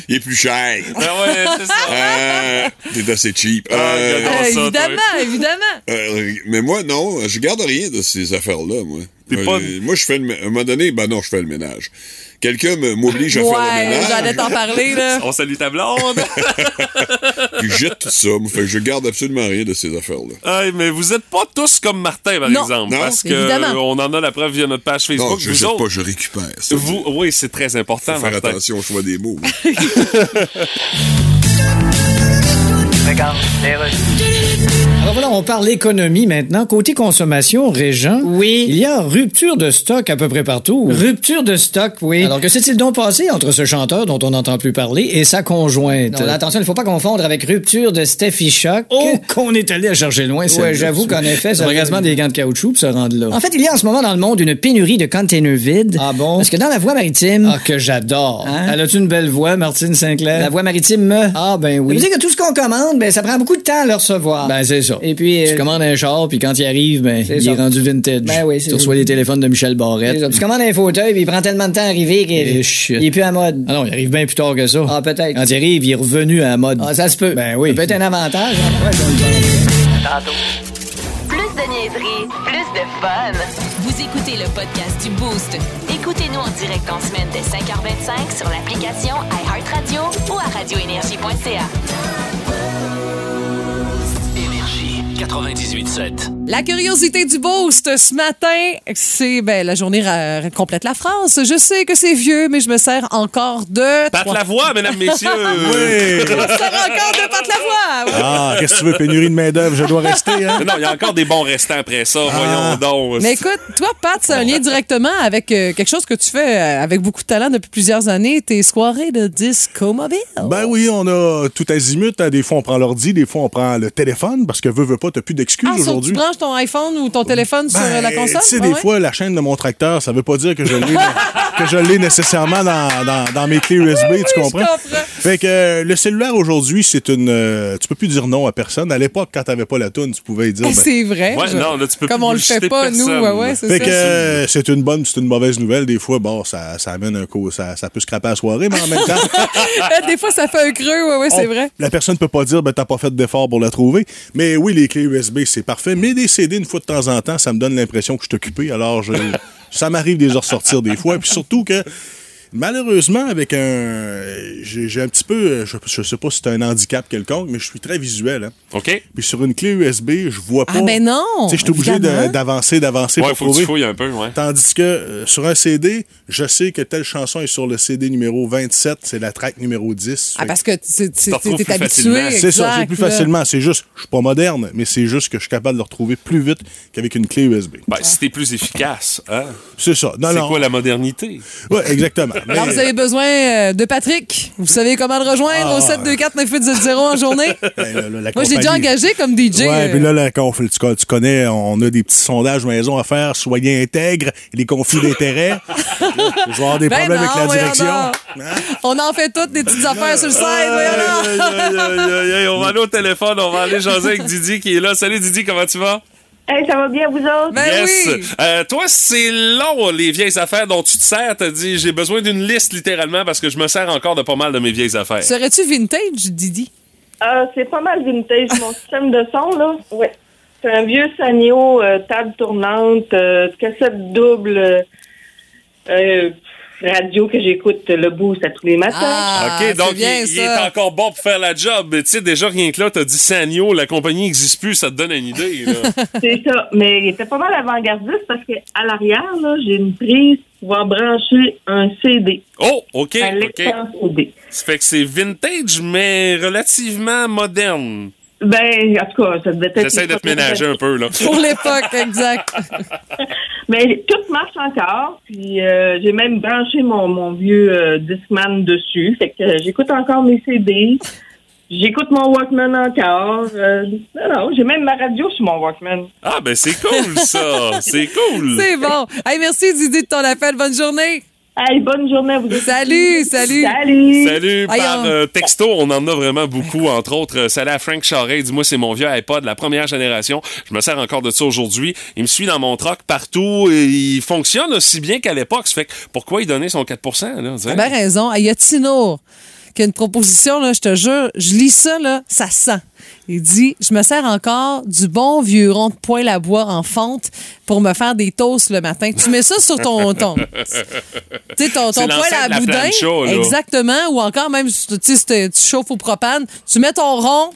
Il est plus cher. Ben ouais, c'est ça. Euh, T'es assez cheap. Ah, Euh. Euh, ça, toi. évidemment, évidemment. euh, mais moi, non, je garde rien de ces affaires-là, moi. Euh, pas- Moi, je fais le... À un moment donné, ben non, je fais le ménage. Quelqu'un m'oblige à faire le Ouais, ménage. j'allais t'en parler, là. On salue ta blonde. Puis je jette tout ça. Moi, fait que je garde absolument rien de ces affaires-là. Hey, mais vous êtes pas tous comme Martin, par Non. exemple. Non. Parce que Évidemment. on en a la preuve via notre page Facebook. Non, je vous jette autres, pas, je récupère. Ça, vous, oui, c'est très important, Faut faire Martin. attention au choix des mots. Alors voilà, on parle économie maintenant. Côté consommation, Régent. Oui. Il y a rupture de stock à peu près partout. Rupture de stock, oui. Alors que s'est-il donc passé entre ce chanteur dont on n'entend plus parler et sa conjointe? Non, attention, il ne faut pas confondre avec rupture de Steffi Shock. Oh, qu'on est allé à chercher loin, Ouais, j'avoue qu'en effet, ça des gants de caoutchouc pour se rendre là. En fait, il y a en ce moment dans le monde une pénurie de containers vides. Ah bon? Parce que dans la voie maritime. Ah, que j'adore. Elle a-tu une belle voix, Martine Sinclair? La voie maritime. Ah, ben oui. Ça veut dire que tout ce qu'on commande, ben, ça prend beaucoup de temps à le recevoir. Ben, c'est ça. Et puis. Tu commandes un char, puis quand il arrive, ben, il ça. est rendu vintage. Ben oui, Tu reçois ça. les téléphones de Michel Barrette. Tu commandes un fauteuil, puis il prend tellement de temps à arriver qu'il Eh, shit. il est plus à mode. Ah non, il arrive bien plus tard que ça. Ah, peut-être. Quand il arrive, il est revenu à la mode. Ah, ça se peut. Ben oui. Ça peut être un avantage. hein. Ouais. Plus de niaiserie, plus de fun. Vous écoutez le podcast du Boost. Écoutez-nous en direct en semaine dès 5h25 sur l'application iHeartRadio ou à radioénergie.ca. Énergie 98.7. La curiosité du boost ce matin, c'est ben la journée complète la phrase. Je sais que c'est vieux, mais je me sers encore de. Pat la voix, mesdames, messieurs. Oui. Je me sers encore de Pat la voix. ouais. Ah, qu'est-ce que tu veux, pénurie de main-d'œuvre, je dois rester, hein? non, il y a encore des bons restants après ça. Ah. Voyons donc. Mais écoute, toi, Pat, c'est un lien directement avec euh, quelque chose que tu fais euh, avec beaucoup de talent depuis plusieurs années, tes soirées de disco mobile. Ben oui, on a tout azimut. hein. Des fois, on prend l'ordi, des fois, on prend le téléphone, parce que veux, veux pas, t'as plus d'excuses Ah, aujourd'hui. tu branches ton iPhone ou ton téléphone sur euh, la Ben, console? Tu sais, Ouais, des ouais? fois, la chaîne de mon tracteur, ça veut pas dire que je l'ai, que je l'ai nécessairement dans, dans, dans mes clés USB, tu comprends? comprends. Fait que euh, le cellulaire aujourd'hui, c'est une. euh, tu peux plus dire non à personne. À l'époque, quand t'avais pas la toune, tu pouvais dire. ben, C'est vrai. Ouais, je- non, là, tu peux Comme plus on le fait pas, nous. Ouais, ouais, c'est Fait ça. que euh, c'est une bonne, c'est une mauvaise nouvelle. Des fois, bon, ça, ça amène un coup, ça, ça peut scraper la soirée, mais en même temps, Des fois, ça fait un creux. Ouais, ouais, c'est on- vrai. la personne peut pas dire, ben, t'as pas fait d'effort pour la trouver. Mais oui, les USB, c'est parfait. Mais des CD, une fois de temps en temps, ça me donne l'impression que je suis occupé. Alors, je, Ça m'arrive de les ressortir des fois. Puis surtout que Malheureusement, avec un. J'ai un petit peu. Je, je sais pas si c'est un handicap quelconque, mais je suis très visuel. Hein. OK. Puis sur une clé USB, je vois pas. Ah, ben non! Tu sais, je suis obligé d'avancer, d'avancer Ouais, pour faut que tu trouver. fouilles un peu, ouais. Tandis que euh, sur un CD, je sais que telle chanson est sur le CD numéro 27, c'est la track numéro 10. Ah, Fait parce que tu- t'es habitué. C'est ça, j'ai exact, plus là. facilement. C'est juste, je suis pas moderne, mais c'est juste que je suis capable de le retrouver plus vite qu'avec une clé USB. Ben, si t'es plus efficace, hein? C'est ça. Non, C'est quoi la modernité? Ouais, exactement. Mais- Alors, vous avez besoin euh, de Patrick. Vous savez comment le rejoindre Ah. au 724 9870 en journée. Ben, la Moi, j'ai déjà engagé comme DJ. Ouais, puis là, la conf- tu, co- tu connais, on a des petits sondages maison à faire, soyez intègres, les conflits d'intérêts. je vais avoir des Ben problèmes non, avec la direction. donc. On en fait toutes des petites affaires sur le site. on va aller au téléphone, on va aller jaser avec Didi qui est là. Salut Didi, comment tu vas? Hey, ça va bien, vous autres? Ben yes. Euh, toi, c'est long, les vieilles affaires dont tu te sers. T'as dit, j'ai besoin d'une liste littéralement parce que je me sers encore de pas mal de mes vieilles affaires. Serais-tu vintage, Didi? Euh, c'est pas mal vintage, mon système de son, là. Ouais. C'est un vieux Sanyo, euh, table tournante, euh, cassette double, euh, euh, radio que j'écoute le boost à tous les matins. Ah, OK, donc il, il est encore bon pour faire la job. Mais Tu sais, déjà, rien que là, t'as dit Sanyo, la compagnie n'existe plus, ça te donne une idée. C'est ça. Mais il était pas mal avant-gardiste parce qu'à l'arrière, là, j'ai une prise pour pouvoir brancher un CD. oh, OK, Un OK. lecteur CD. Ça fait que c'est vintage, mais relativement moderne. Ben, en tout cas, ça devait être... J'essaie de te ménager un peu, là. Pour l'époque, exact. Mais tout marche encore. Puis euh, j'ai même branché mon, mon vieux euh, Discman dessus. Fait que euh, j'écoute encore mes CD. J'écoute mon Walkman encore. Euh, non, non, j'ai même ma radio sur mon Walkman. Ah, ben c'est cool, ça. C'est cool. C'est bon. Hey, merci, Didi, de ton appel. Bonne journée. Hey, bonne journée à vous. Salut, salut. Salut. Salut, par euh, texto, on en a vraiment beaucoup. Entre autres, euh, salut à Frank Charret, dis-moi, c'est mon vieux iPod, la première génération. Je me sers encore de ça aujourd'hui. Il me suit dans mon troc partout et il fonctionne aussi bien qu'à l'époque. Ça fait que pourquoi il donnait son 4 là? T'as bien raison. Il y a Tino qui a une proposition, là, je te jure. Je lis ça, là, ça sent. Il dit Je me sers encore du bon vieux rond de poêle à bois en fonte pour me faire des toasts le matin. Tu mets ça sur ton. ton tu sais, ton, ton poêle à boudin. Exactement. Ou encore, même, tu tu chauffes au propane, tu mets ton rond.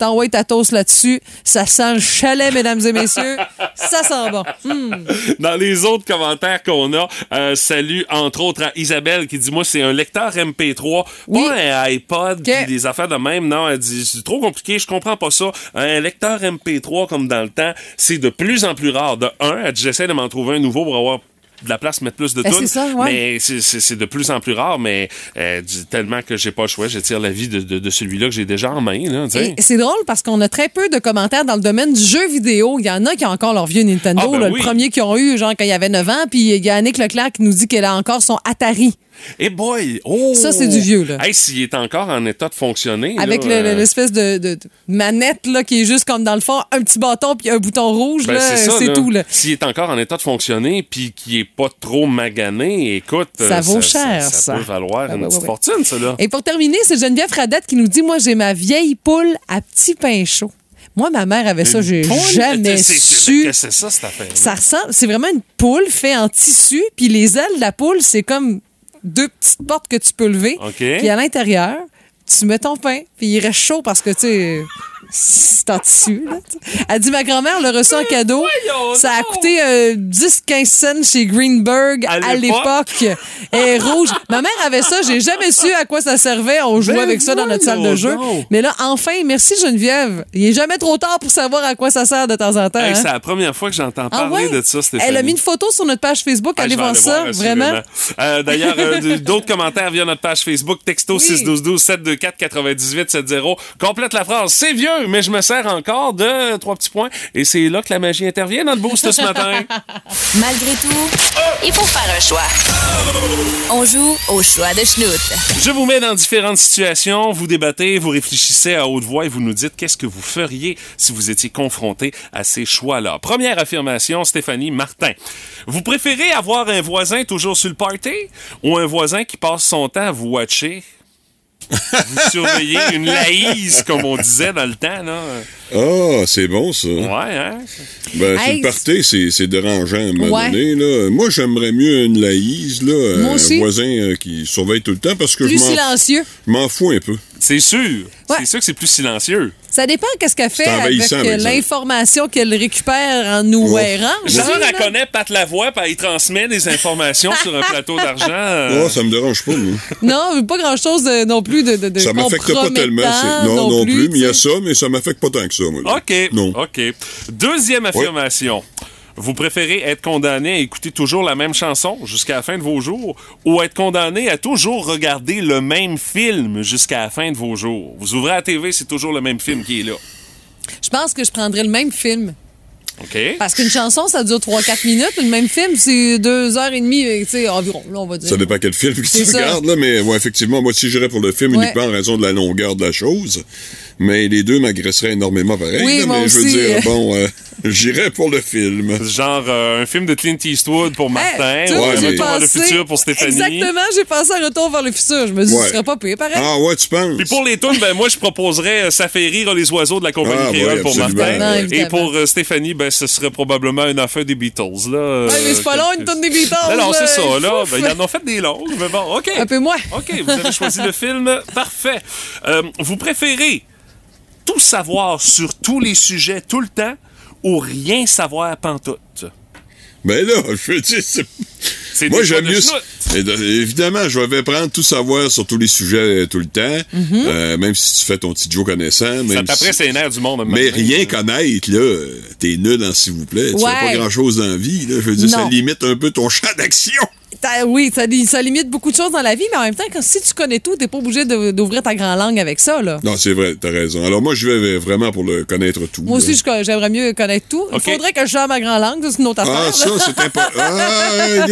T'envoies ta toast là-dessus. Ça sent le chalet, mesdames et messieurs. Ça sent bon. Hmm. Dans les autres commentaires qu'on a, euh, salut entre autres à Isabelle qui dit moi c'est un lecteur MP3, pas un iPod, puis des affaires de même. Non, elle dit c'est trop compliqué, je comprends pas ça. Un lecteur MP3 comme dans le temps, c'est de plus en plus rare. De un, elle dit j'essaie de m'en trouver un nouveau pour avoir de la place, mettre plus de Ben, tunes. ouais. Mais c'est- de plus en plus rare, mais euh, tellement que j'ai pas le choix, je tire la vie de, de, de celui-là que j'ai déjà en main. Là, c'est drôle parce qu'on a très peu de commentaires dans le domaine du jeu vidéo. Il y en a qui ont encore leur vieux Nintendo. Ah, ben là, oui. Le premier qu'ils ont eu, genre quand il y avait 9 ans. Puis il y a Annick Leclerc qui nous dit qu'elle a encore son Atari. Eh boy! Oh! Ça, c'est du vieux, là. Hey, s'il est encore en état de fonctionner. Avec le- euh, l'espèce de, de- de manette là, qui est juste comme dans le fond, un petit bâton puis un bouton rouge. Ben, là, c'est tout. Là. S'il est encore en état de fonctionner puis qu'il est pas trop magané, écoute. Ça euh, vaut cher, Ça, ça. peut valoir Ah, une ouais, petite ouais. fortune, ça, là. Et pour terminer, c'est Geneviève Fradette qui nous dit Moi, j'ai ma vieille poule à petit pain chaud. Moi, ma mère avait ça, j'ai jamais su. Que c'est ça, cette affaire? Ça ressemble, c'est vraiment une poule faite en tissu, puis les ailes de la poule, c'est comme deux petites portes que tu peux lever. OK. Puis à l'intérieur, tu mets ton pain, puis il reste chaud parce que, tu sais, c'est en tissu. Là. Elle dit, ma grand-mère l'a reçu en cadeau. Ça a coûté euh, 10-15 cents chez Greenberg À l'époque? est rouge. Ma mère avait ça. J'ai jamais su à quoi ça servait. On jouait Ben avec ça dans notre salle de jeu. Mais là, enfin, merci Geneviève. Il est jamais trop tard pour savoir à quoi ça sert de temps en temps. Hey, hein. c'est la première fois que j'entends Ah parler ouais? de ça, Stéphanie. Elle a mis une photo sur notre page Facebook. Ah, Allez voir ça, vraiment. Euh, D'ailleurs, euh, d'autres commentaires via notre page Facebook, texto 61212 724 98 70. Complète la phrase. C'est vieux, mais je me sers encore de trois petits points. Et c'est là que la magie intervient dans le boost ce matin. Malgré tout, il faut faire un choix. On joue au choix de Schnout. Je vous mets dans différentes situations, vous débattez, vous réfléchissez à haute voix et vous nous dites qu'est-ce que vous feriez si vous étiez confronté à ces choix-là. Première affirmation, Stéphanie Martin. Vous préférez avoir un voisin toujours sur le party ou un voisin qui passe son temps à vous watcher? Vous surveillez une laïse, comme on disait dans le temps, là. Ah, c'est bon, ça. Ouais, hein? Ben, Hey, le party, c'est c'est dérangeant à un moment Ouais. donné. Là. Moi, j'aimerais mieux une laïse, là, Moi aussi. un voisin euh, qui surveille tout le temps parce que je m'en silencieux. je m'en fous un peu. C'est sûr. Ouais. C'est sûr que c'est plus silencieux. Ça dépend qu'est-ce qu'elle fait avec euh, l'information qu'elle récupère en nous errant. Genre, elle connaît Pat Lavoie, puis elle transmet des informations sur un plateau d'argent. euh, Oh, ça me dérange pas, moi. Non, pas grand-chose non plus de, de, de Ça m'affecte pas tellement. c'est- compromettant Non, non, plus, mais il y a ça, mais ça m'affecte pas tant que ça, moi. OK. Non. OK. Deuxième affirmation. Vous préférez être condamné à écouter toujours la même chanson jusqu'à la fin de vos jours ou être condamné à toujours regarder le même film jusqu'à la fin de vos jours? Vous ouvrez la TV, c'est toujours le même film qui est là. Je pense que je prendrais le même film. OK? Parce qu'une chanson, ça dure 3-4 minutes. Le même film, c'est 2 heures et demie, tu sais, environ, là, on va dire. Ça dépend quel film que tu ça. regardes, là, mais ouais, effectivement, moi aussi, j'irais pour le film Ouais. uniquement en raison de la longueur de la chose. Mais les deux m'agresseraient énormément pareil. Oui, là, moi mais je veux dire, bon, euh, j'irais pour le film. Genre euh, un film de Clint Eastwood pour Martin Hey, ou Ouais, Retour vers le futur pour Stéphanie. Exactement, j'ai pensé à Retour vers le futur. Je me dis, Ouais. ce serait pas pire, pareil. Ah ouais, tu penses? Puis pour les tunes, ben moi je proposerais euh, Ça fait rire les oiseaux de la compagnie Ah, créole ouais, pour. Martin. Non, Et pour euh, Stéphanie, ben ce serait probablement une affaire des Beatles. Là, Ouais, mais c'est pas long, une tonne des Beatles. Non, non, c'est ça. Là, ben, ils en ont fait des longues, mais bon, OK. Un peu moins. OK, vous avez choisi le film. Parfait. Euh, vous préférez tout savoir sur tous les sujets tout le temps ou rien savoir pantoute? Mais là, je veux dire, Moi, j'aime mieux. de- Évidemment, je vais prendre tout savoir sur tous les sujets euh, tout le temps, euh, même si tu fais ton petit Joe connaissant. Ça Même t'apprête si- ses nerfs du monde. Mais rien connaître, là, euh, t'es nul s'il vous plaît. Tu Ouais. fais pas grand-chose dans la vie, là. Je veux dire, ça limite un peu ton champ d'action. Oui, ça, li- ça limite beaucoup de choses dans la vie, mais en même temps, quand, si tu connais tout, t'es pas obligé d'ouvrir ta grande langue avec ça, là. Non, c'est vrai, t'as raison. Alors moi, je vais vraiment pour le connaître tout. Moi là. aussi, j'aimerais mieux connaître tout. Il faudrait que je gère ma grande langue, ça, c'est une autre affaire. Ah, ça, c'est important. Ah,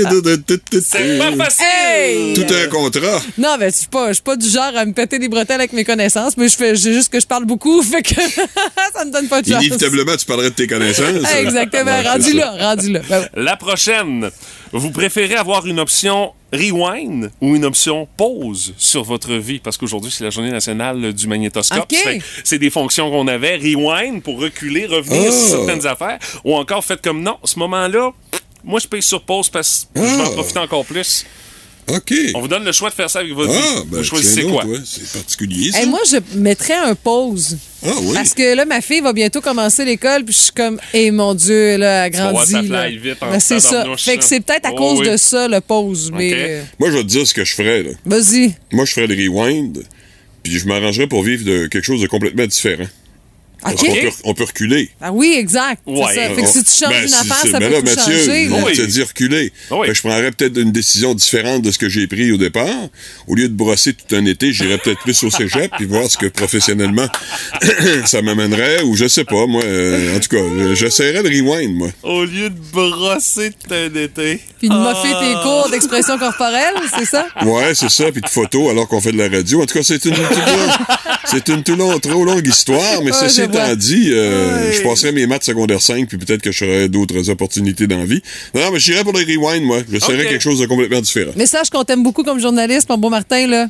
C'est pas facile! Hey! Tout un contrat. Non, mais je suis pas, je suis pas du genre à me péter des bretelles avec mes connaissances, mais je fais juste que je parle beaucoup, fait que ça me donne pas de chance. Inévitablement, tu parlerais de tes connaissances. Exactement, Ouais, rendu là, rendu là. Ben. La prochaine, vous préférez avoir une option rewind ou une option pause sur votre vie? Parce qu'aujourd'hui, c'est la journée nationale du magnétoscope. C'est des fonctions qu'on avait. Rewind pour reculer, revenir Ah. sur certaines affaires. Ou encore, faites comme non, ce moment-là, moi, je paye sur pause parce que je vais en Ah. profiter encore plus. OK. On vous donne le choix de faire ça avec votre Ah, vie. ben, vous choisissez quoi? ouais, C'est particulier, ça. Hey, moi, je mettrais un pause. Ah oui. Parce que là, ma fille va bientôt commencer l'école, puis je suis comme, eh mon Dieu, là, elle grandit. ça là. fly vite en Ben, c'est ça. Fait que c'est peut-être à Oh, cause oui. de ça, le pause. Mais euh, Moi, je vais te dire ce que je ferais, vas-y. Moi, je ferais le rewind, puis je m'arrangerais pour vivre de quelque chose de complètement différent. Parce OK. qu'on peut, on peut reculer. Ah oui, exact. C'est Ouais. ça. Fait que si tu changes Ben, une affaire, ça ben peut là, tout Mathieu, changer. Oui. te dis reculer. Oui. Je prendrais peut-être une décision différente de ce que j'ai pris au départ. Au lieu de brosser tout un été, j'irais peut-être plus au cégep puis voir ce que professionnellement ça m'amènerait ou je sais pas, moi. euh, en tout cas, j'essaierais de rewind, moi. Au lieu de brosser tout un été. Puis de Ah. moffer tes cours d'expression corporelle, c'est ça? Ouais, c'est ça, puis de photos alors qu'on fait de la radio. En tout cas, c'est une, c'est une trop longue histoire, mais Ah, vois. Étant dit, euh, je passerai mes maths secondaire 5, puis peut-être que j'aurai d'autres opportunités dans la vie. Non, non, mais j'irais pour le rewind, moi. J'essaierais Ok. quelque chose de complètement différent. Mais sache qu'on t'aime beaucoup comme journaliste, mon beau Martin, là.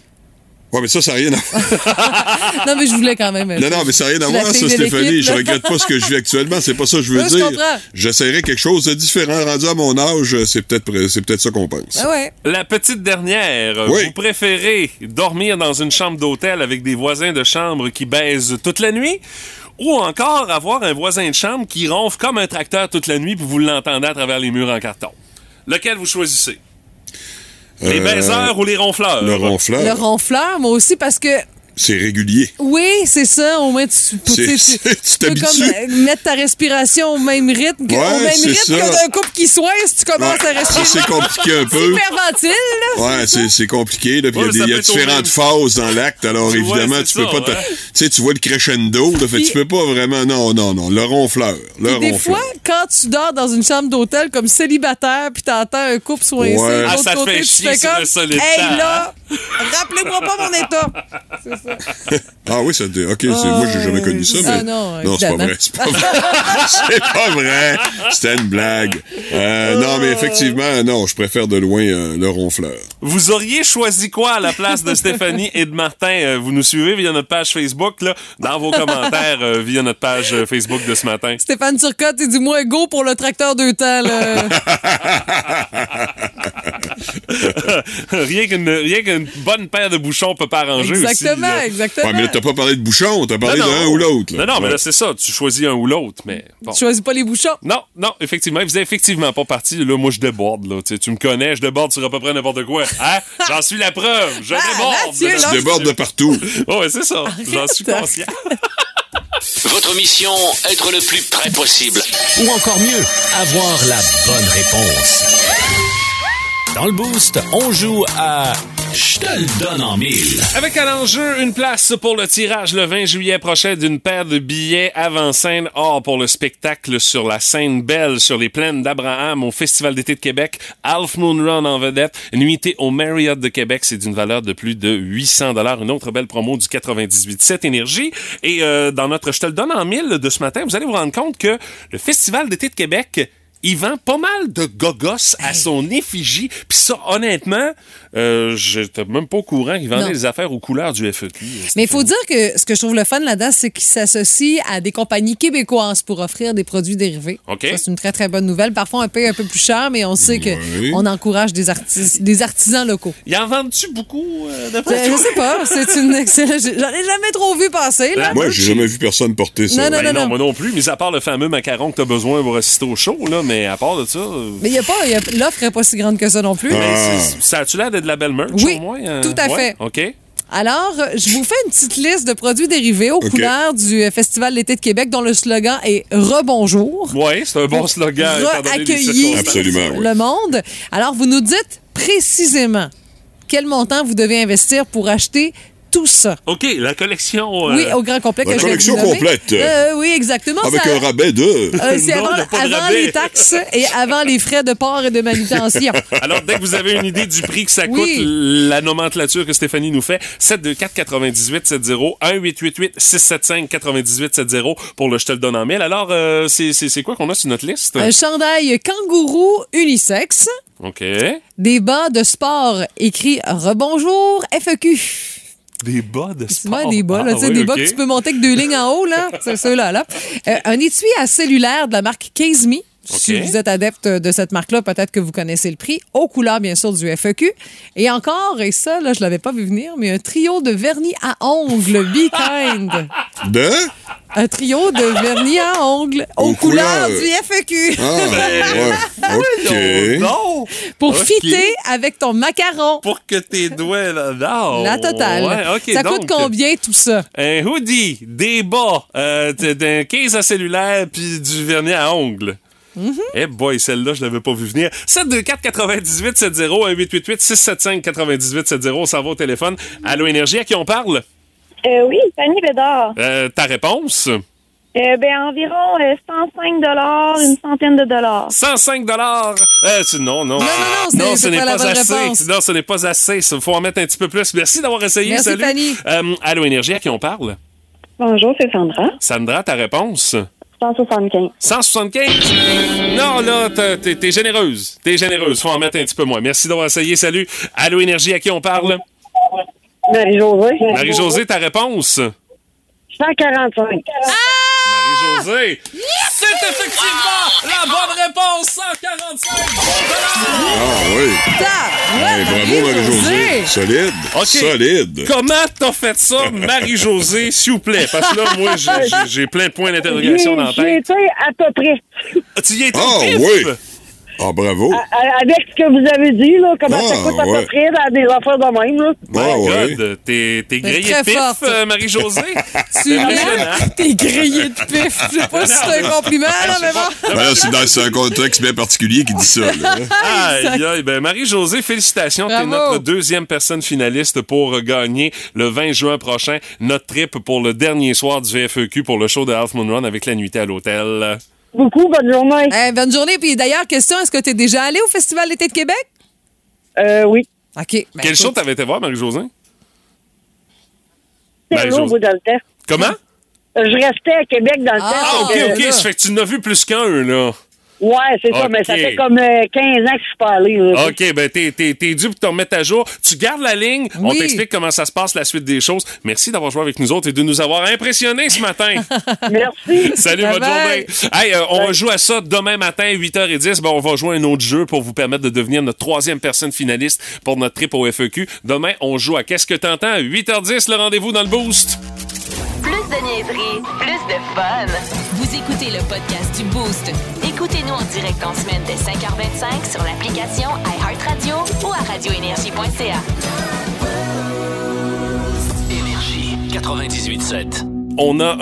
Ouais, mais ça, ça n'a rien à voir. Non, mais je voulais quand même. Non, non, mais ça n'a rien à Je voir, ça, Stéphanie. Je regrette pas ce que je vis actuellement. C'est pas ça que je veux je dire. comprends. J'essaierais quelque chose de différent. Rendu à mon âge, c'est peut-être c'est peut-être ça qu'on pense. Ah ouais. La petite dernière, Oui. vous préférez dormir dans une chambre d'hôtel avec des voisins de chambre qui baisent toute la nuit ou encore avoir un voisin de chambre qui ronfle comme un tracteur toute la nuit puis vous l'entendez à travers les murs en carton? Lequel vous choisissez? Les Euh, baiseurs ou les ronfleurs? Le ronfleur, Le ronfleur, moi aussi, parce que c'est régulier. Oui, c'est ça. Au moins, tu, tu, tu- tu tu peux comme mettre ta respiration au même rythme que, Ouais, au même rythme ça. que d'un couple qui soigne si tu commences Ouais, à respirer. ça, c'est compliqué un peu. Hyperventile, là. Ouais, c'est, c'est compliqué. Là, puis il y a Ouais, y, différentes phases dans l'acte. Alors, évidemment, tu peux ça, pas... Tu sais, tu vois le crescendo. Là, fait, tu peux pas vraiment... Non, non, non. Le ronfleur. Le Puis des ronfleur. fois, quand tu dors dans une chambre d'hôtel comme célibataire, puis t'entends un couple soincé, Ouais. de Ah, l'autre ça côté, fait tu chier fais sur comme, hey là, Rappelez-moi pas mon état. C'est ça. Ah oui, ça te- OK, c'est- moi, j'ai jamais connu ça, mais... Ah non, c'est pas évidemment. vrai, c'est pas vrai. c'est pas vrai. C'était une blague. Euh, non, mais effectivement, non, je préfère de loin euh, le ronfleur. Vous auriez choisi quoi à la place de Stéphanie et de Martin? Euh, Vous nous suivez via notre page Facebook, là, dans vos commentaires euh, via notre page Facebook de ce matin. Stéphane Turcotte, il dit moi go pour le tracteur deux temps. Là. rien qu'une rien qu'une bonne paire de bouchons peut pas arranger exactement, exactement. Ouais, mais là, t'as pas parlé de bouchon, t'as parlé d'un ou l'autre. là. Non, non, mais là, c'est ça. Tu choisis un ou l'autre, mais bon. Tu choisis pas les bouchons. Non, non, effectivement. Vous êtes effectivement pas parti. Là, moi, je déborde, là. Tu, me connais, je déborde sur à peu près n'importe quoi. Hein? J'en suis la preuve. Je Ah, déborde. Mathieu, et débordes de partout. Oh, ouais, c'est ça. J'en suis conscient. Votre mission, être le plus près possible. Ou encore mieux, avoir la bonne réponse. Dans le boost, on joue à Je te le donne en mille. Avec à l'enjeu une place pour le tirage le 20 juillet prochain d'une paire de billets avant-scène or pour le spectacle sur la scène belle sur les plaines d'Abraham au Festival d'été de Québec. Half Moon Run en vedette. Nuitée au Marriott de Québec, c'est d'une valeur de plus de 800 dollars. Une autre belle promo du 98.7 Énergie. Et euh, dans notre Je te le donne en mille de ce matin, vous allez vous rendre compte que le Festival d'été de Québec il vend pas mal de gogos à son effigie. Puis ça, honnêtement, euh, j'étais même pas au courant qu'il vendait Non. les affaires aux couleurs du FEQ. Mais il faut dire que ce que je trouve le fun là-dedans, c'est qu'ils s'associent à des compagnies québécoises pour offrir des produits dérivés. OK. Ça, c'est une très, très bonne nouvelle. Parfois, un peu, un peu plus cher, mais on sait que Oui. on encourage des, artis- des artisans locaux. Il en vend-tu beaucoup euh, de Je, je sais pas, c'est une excellente... J'en ai jamais trop vu passer, là. Moi, j'ai jamais vu personne porter ça. Non, non, Ben non, non. moi non plus, mis à part le fameux macaron que t'as besoin pour assister au show, là, mais à part de ça... euh, Mais y a pas, y a- l'offre est pas si grande que ça non plus. Ah. c'est- ça a-tu l'air d'être de la belle merch, Oui, au moins? euh? tout à Ouais, fait. OK. Alors, euh, je vous fais une petite liste de produits dérivés aux OK. couleurs du euh, Festival d'été de Québec dont le slogan est Rebonjour. Ouais, c'est un bon slogan. étant donné les Accueillir circonstances. Absolument, oui. le monde. Alors, vous nous dites précisément quel montant vous devez investir pour acheter tout ça. OK, la collection... euh, Oui, au grand complet la que je vais collection complète. Euh, oui, exactement. Avec Ça- un rabais de... euh, c'est avant, les taxes et avant les frais de port et de manutention. Alors, dès que vous avez une idée du prix que ça Oui. coûte, la nomenclature que Stéphanie nous fait, 724 98 70 1 888 675 98 70 pour le je te le donne en mille. Alors, euh, c'est quoi qu'on a sur notre liste? un chandail kangourou unisexe, OK. des bas de sport écrit Rebonjour FEQ. Des bas de sport. moi, des bas, là, Ah, tu sais, oui, des bas que tu peux monter avec deux lignes en haut, là. C'est ceux-là, là. Euh, un étui à cellulaire de la marque Case Me. Si vous êtes adepte de cette marque-là, peut-être que vous connaissez le prix. Aux couleurs, bien sûr, du FEQ. Et encore, et ça, là, je l'avais pas vu venir, mais un trio de vernis à ongles Be Kind. De? Un trio de vernis à ongles aux, Aux couleurs, couleurs. du FEQ. Ah, ouais. OK. Non! Pour fitter avec ton macaron. Pour que tes doigts... Là, non. La totale. Ouais, ça donc, coûte combien, tout ça? Un hoodie, des bas, euh, d'un case à cellulaire puis du vernis à ongles. Eh boy, celle-là, je l'avais pas vu venir. 724 98 70 1888 675 98 70 on s'en va au téléphone. Allô Énergie, à qui on parle? Euh, oui, Fanny Bédard. Euh, ta réponse? Euh, ben, environ euh, 105 dollars, une centaine de dollars. 105 dollars? Euh, tu- non, non. non, non, c'est ce n'est pas assez. réponse. Non, ce n'est pas assez. Il faut en mettre un petit peu plus. Merci d'avoir essayé. Merci, Salut. Fanny. Euh, Allô Énergie, à qui on parle? Bonjour, c'est Sandra. Sandra, ta réponse? 175. 175? Non, là, t'es t'es généreuse. T'es généreuse. Faut en mettre un petit peu moins. Merci d'avoir essayé. Salut. Allô Énergie, à qui on parle? Marie-Josée. Marie-Josée, ta réponse? 145. Marie-Josée. C'est effectivement la bonne réponse. 145 Ah, oui. Hey, bravo, Marie-Josée. Solide. OK. Solide. Comment t'as fait ça, Marie-Josée, s'il vous plaît? Parce que là, moi, j'ai- j'ai- j'ai plein de points d'interrogation dans la J'ai tête. été à peu près. Tu y étais Ah, pif? oui. Ah, bravo. À- Avec ce que vous avez dit, là, comment ça Ah, coûte à ouais. peu près dans des affaires de même, là. My Ah, ouais. God, t'es t'es grillé de pif, euh, Marie-Josée. Tu l'as? T'es grillé de pif. Je sais pas si c'est un compliment, là, mais bon. Ben c'est dans c'est un contexte bien particulier qui dit ça. là. Aïe, aïe. Ben, Marie-Josée, félicitations. T'es notre deuxième personne finaliste pour gagner le 20 juin prochain notre trip pour le dernier soir du VFEQ pour le show de Half Moon Run avec la nuitée à l'hôtel. Beaucoup, bonne journée. Eh, bonne journée. Puis d'ailleurs, question, est-ce que tu es déjà allé au Festival d'été de Québec? Euh, oui. OK. ben Quel écoute. show t'avais été voir, Marie-Josée? C'était Marie-Josée. là, vous, dans le temps. Comment? Je restais à Québec dans le temps. Ah, OK, OK. Ça fait que tu n'as vu plus qu'un, là. Ouais, c'est ça, mais ça fait comme euh, 15 ans que je suis pas allé. là. OK, ben t'es, t'es, t'es dû pour te remettre à jour. Tu gardes la ligne, on t'explique comment ça se passe, la suite des choses. Merci d'avoir joué avec nous autres et de nous avoir impressionnés ce matin. Merci. Salut, bonne journée. Hey, euh, on va jouer à ça demain matin, 8h10. Ben, on va jouer un autre jeu pour vous permettre de devenir notre troisième personne finaliste pour notre trip au FEQ. Demain, on joue à Qu'est-ce que t'entends? 8h10, le rendez-vous dans le Boost. Plus de niaiserie, plus de fun. Vous écoutez le podcast du Boost. Écoutez-nous en direct en semaine dès 5h25 sur l'application iHeartRadio ou à radioénergie.ca. Énergie 98.7. On a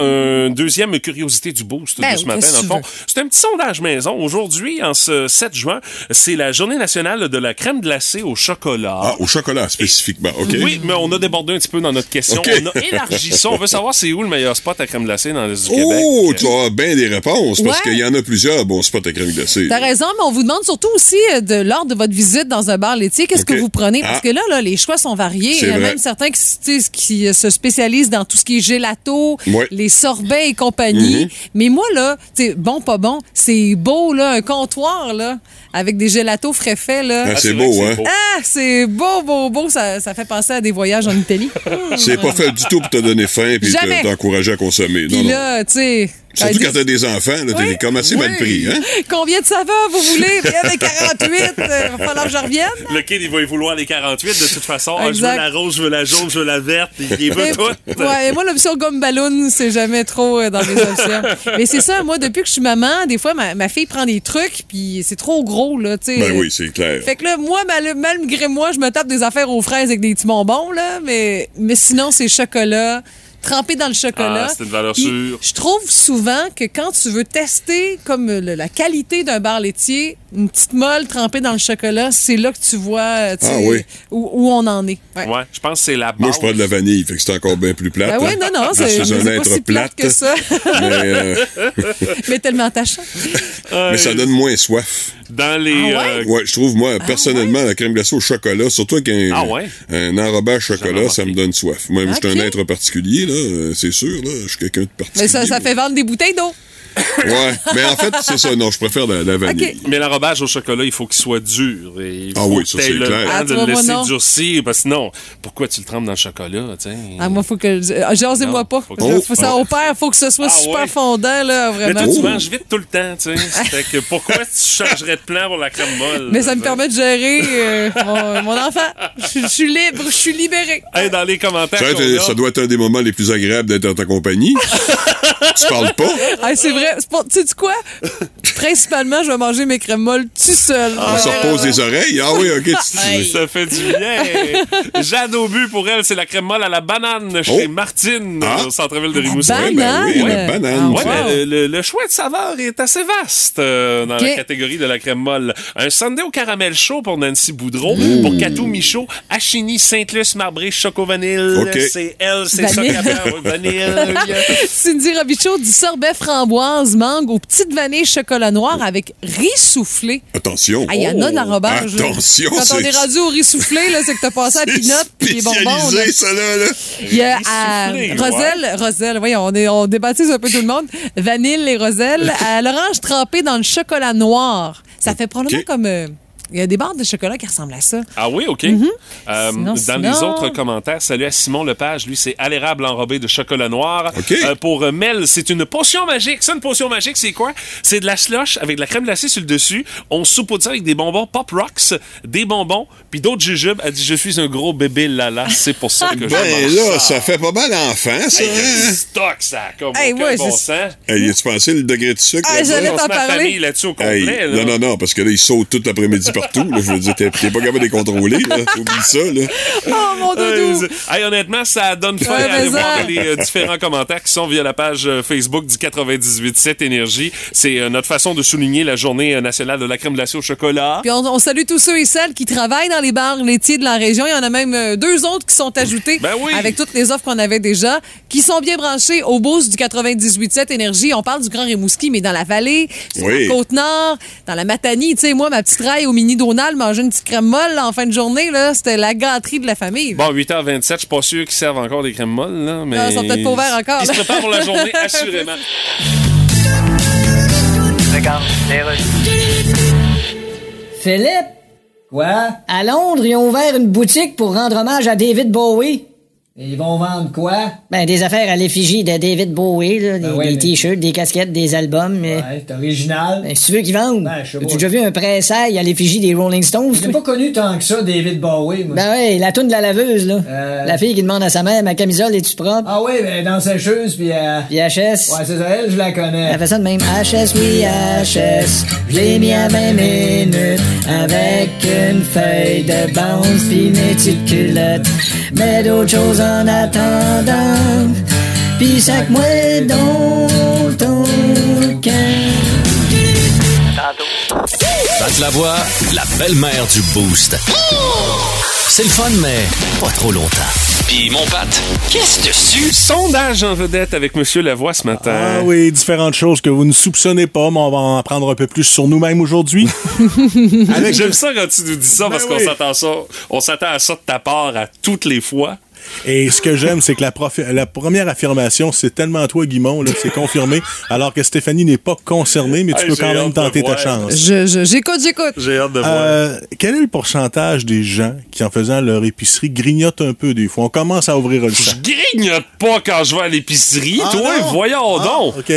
une deuxième curiosité du boost Ben de ce matin, dans le fond. C'est un petit sondage maison. Aujourd'hui, en ce 7 juin, c'est la journée nationale de la crème glacée au chocolat. Ah, au chocolat spécifiquement, OK? Oui, mais on a débordé un petit peu dans notre question. OK. On a élargi ça. On veut savoir c'est où le meilleur spot à crème glacée dans l'Est du Québec. Oh, tu as bien des réponses, parce Ouais. qu'il y en a plusieurs bons spots à crème glacée. T'as raison, mais on vous demande surtout aussi, euh, de, lors de votre visite dans un bar laitier, qu'est-ce que vous prenez? Parce Ah. que là, là, les choix sont variés. Il y a vrai. même certains qui, qui euh, se spécialisent dans tout ce qui est gelato, Les sorbets et compagnie. Mhm. Mais moi, là, tu sais, bon, pas bon, c'est beau, là, un comptoir, là, avec des gelatos frais faits, là. Ah, c'est beau, hein? Ah, c'est beau, beau, beau. Ça, ça fait penser à des voyages en Italie. C'est pas fait du tout pour te donner faim et t'encourager à consommer. Puis Non, non. là, tu sais... Surtout quand t'as des enfants, là, t'es Oui, comme assez mal oui. pris, hein? Combien de saveurs vous voulez? Bien avec 48, euh, va falloir que je revienne. Le kid, il va y vouloir les 48 de toute façon. Ah, je veux la rose, je veux la jaune, je veux la verte. Il veut Mais- toutes. Ouais, et moi, l'option gomme ballon, c'est jamais trop euh, dans mes options. Mais c'est ça, moi, depuis que je suis maman, des fois, ma, ma fille prend des trucs, puis c'est trop gros, là, tu sais. Ben oui, c'est clair. Fait que là, moi, mal- malgré moi, je me tape des affaires aux fraises avec des petits bonbons, là, mais, mais sinon, c'est chocolat, trempé dans le chocolat. Ah, c'est une valeur Puis, sûre. Je trouve souvent que quand tu veux tester comme le- la qualité d'un bar laitier, une petite molle trempée dans le chocolat, c'est là que tu vois euh, sais, Ah oui. où, où on en est. Ouais. Ouais, je pense que c'est la base. Moi, je prends de la vanille, fait que c'est encore bien plus plate. Ben oui, hein. non, non, Je c'est suis un pas être si plate que ça. mais, euh, mais tellement attachant. mais ça donne moins soif. Dans les. Ah ouais? euh, Ouais, je trouve, moi, personnellement, la crème glacée au chocolat, surtout avec un, Ah ouais? un enrobage chocolat, ça me donne soif. Moi, je suis un être particulier, là, euh, c'est sûr, là, je suis quelqu'un de particulier. Mais ça, ça fait vendre des bouteilles d'eau. Ouais, mais en fait, c'est ça, non, je préfère la, la vanille. Mais l'enrobage au chocolat, il faut qu'il soit dur. Et il Ah faut oui, ça, c'est le clair. temps Ah, de le laisser non. durcir. Parce que sinon, pourquoi tu le trempes dans le chocolat? sais? Ah, moi, faut que. ah, Jasez-moi pas. faut que- Faut, Oh. ça opère, faut que ce soit Ah super ouais? fondant, là, Mais vraiment. toi, tu manges vite tout le temps, tu sais. Fait que pourquoi tu changerais de plan pour la crème molle? Mais ça me permet de gérer euh, mon, mon enfant. Je suis libre, je suis libérée. Hey, dans les commentaires. Ça, ça doit être un des moments les plus agréables d'être dans ta compagnie. tu parles pas? Ah, c'est vrai. Tu sais quoi? Principalement, je vais manger mes crèmes molles tout seul. On se repose les oreilles? Ah oui, OK. tu- Ça fait du bien. Jade au but pour elle, c'est la crème molle à la banane chez Oh. Martine Ah. au centre-ville de Rimousin. banane? Ben oui, la banane. Ouais, Ah, wow. mais le, le- le choix de saveur est assez vaste euh, dans la catégorie de la crème molle. Un sundae au caramel chaud pour Nancy Boudreau, pour Catou Michaud, Achini, Saint-Luc, Marbré, Choco Vanille. Ok. C'est elle, c'est ça Vanille. Cindy Robichaud du sorbet framboise mangue aux petites vanilles chocolat noir avec riz soufflé. Attention. Ah, il y en a de l'enrobage. là. Attention, Quand on c'est- est rendu au riz soufflé, là, c'est que t'as passé à C'est pinot puis les bonbons. spécialisé, ça, là, là. Il y a à soufflé, Roselle, Roselle, voyons, on, est, on débaptise un peu tout le monde. Vanille et Roselle. À l'orange trempé dans le chocolat noir. Ça fait probablement comme. euh, il y a des barres de chocolat qui ressemblent à ça. Ah oui, OK. Mhm. Euh, Sinon, dans sinon- les autres commentaires, salut à Simon Lepage. Lui, c'est à l'érable enrobé de chocolat noir. OK. Euh, pour euh, Mel, c'est une potion magique. Ça, une potion magique, c'est quoi? C'est de la slush avec de la crème glacée sur le dessus. On saupoudre ça avec des bonbons Pop Rocks, des bonbons, puis d'autres jujubes. Elle dit, je suis un gros bébé Lala. C'est pour ça que je Ben mange là, ça. ça fait pas mal enfant, ça. Hey, y hein? stock, ça. Comme Hey, aucun ouais, bon c'est- sens. Hey, tu pensé le degré de sucre? Ah, j'allais t'en parler. famille là-dessus au Hey, complet. là. non, non, non, parce que là, ils sautent tout l'après-midi partout. Là, je veux dire, t'es pas capable de les contrôler. là. Oublie ça. Là. Oh, mon doudou! Euh, hey, honnêtement, ça donne faim Ouais, à aller voir les euh, différents commentaires qui sont via la page euh, Facebook du 98.7 Énergie. C'est euh, notre façon de souligner la journée euh, nationale de la crème glacée au chocolat. Puis on, on salue tous ceux et celles qui travaillent dans les bars laitiers de la région. Il y en a même euh, deux autres qui sont ajoutés Ben oui. avec toutes les offres qu'on avait déjà, qui sont bien branchés au boost du 98.7 Énergie. On parle du Grand Rimouski, mais dans la vallée, sur Oui. la Côte-Nord, dans la Matanie. Tu sais, moi, ma petite raille au mini mini Donald manger une petite crème molle en fin de journée. là. C'était la gâterie de la famille. Bon, 8h27, je suis pas sûr qu'ils servent encore des crèmes molles, là, mais... Ah, ils sont peut-être pas ouverts encore, Ils se là. préparent pour la journée, assurément. Philippe? Quoi? À Londres, ils ont ouvert une boutique pour rendre hommage à David Bowie. Et ils vont vendre quoi? Ben, des affaires à l'effigie de David Bowie, là, des, Ben ouais, des mais- t-shirts, des casquettes, des albums. mais- Ouais, c'est original. Ben, si tu veux qu'ils vendent. Ben, je sais pas. As-tu déjà vu un pressail à l'effigie des Rolling Stones? J'ai pas connu tant que ça, David Bowie, moi. Ben ouais, la toune de la laveuse, là. Euh. La fille qui demande à sa mère, ma camisole, est-tu propre? Ah oui, ben dans sécheuse, puis... Euh... Puis HS. Ouais, c'est ça, elle, je la connais. Elle fait ça de même. HS, oui, HS. Je l'ai mis à 20 minutes avec une feuille de bounce puis petites culottes. Mais d'autres choses en attendant. Puis sac-moi dans ton camp. Pat la voix, la belle-mère du Boost. C'est le fun, mais pas trop longtemps. Puis mon Pat, qu'est-ce dessus? Sondage en vedette avec Monsieur Lavoie ce matin. Ah oui, différentes choses que vous ne soupçonnez pas, mais on va en apprendre un peu plus sur nous-mêmes aujourd'hui. Avec- J'aime ça quand tu nous dis ça parce Ben qu'on s'attend ça, on s'attend à ça de ta part à toutes les fois. Et ce que j'aime, c'est que la, première affirmation, c'est tellement toi, Guimont, là, c'est confirmé, alors que Stéphanie n'est pas concernée, mais tu Hey, peux quand même tenter ta chance. Je- je- J'écoute, j'écoute. J'ai hâte de voir. Euh, quel est le pourcentage des gens qui, en faisant leur épicerie, grignotent un peu des fois? On commence à ouvrir le Je champ. grignote pas quand je vais à l'épicerie, Ah, toi, non? voyons Ah, donc. OK.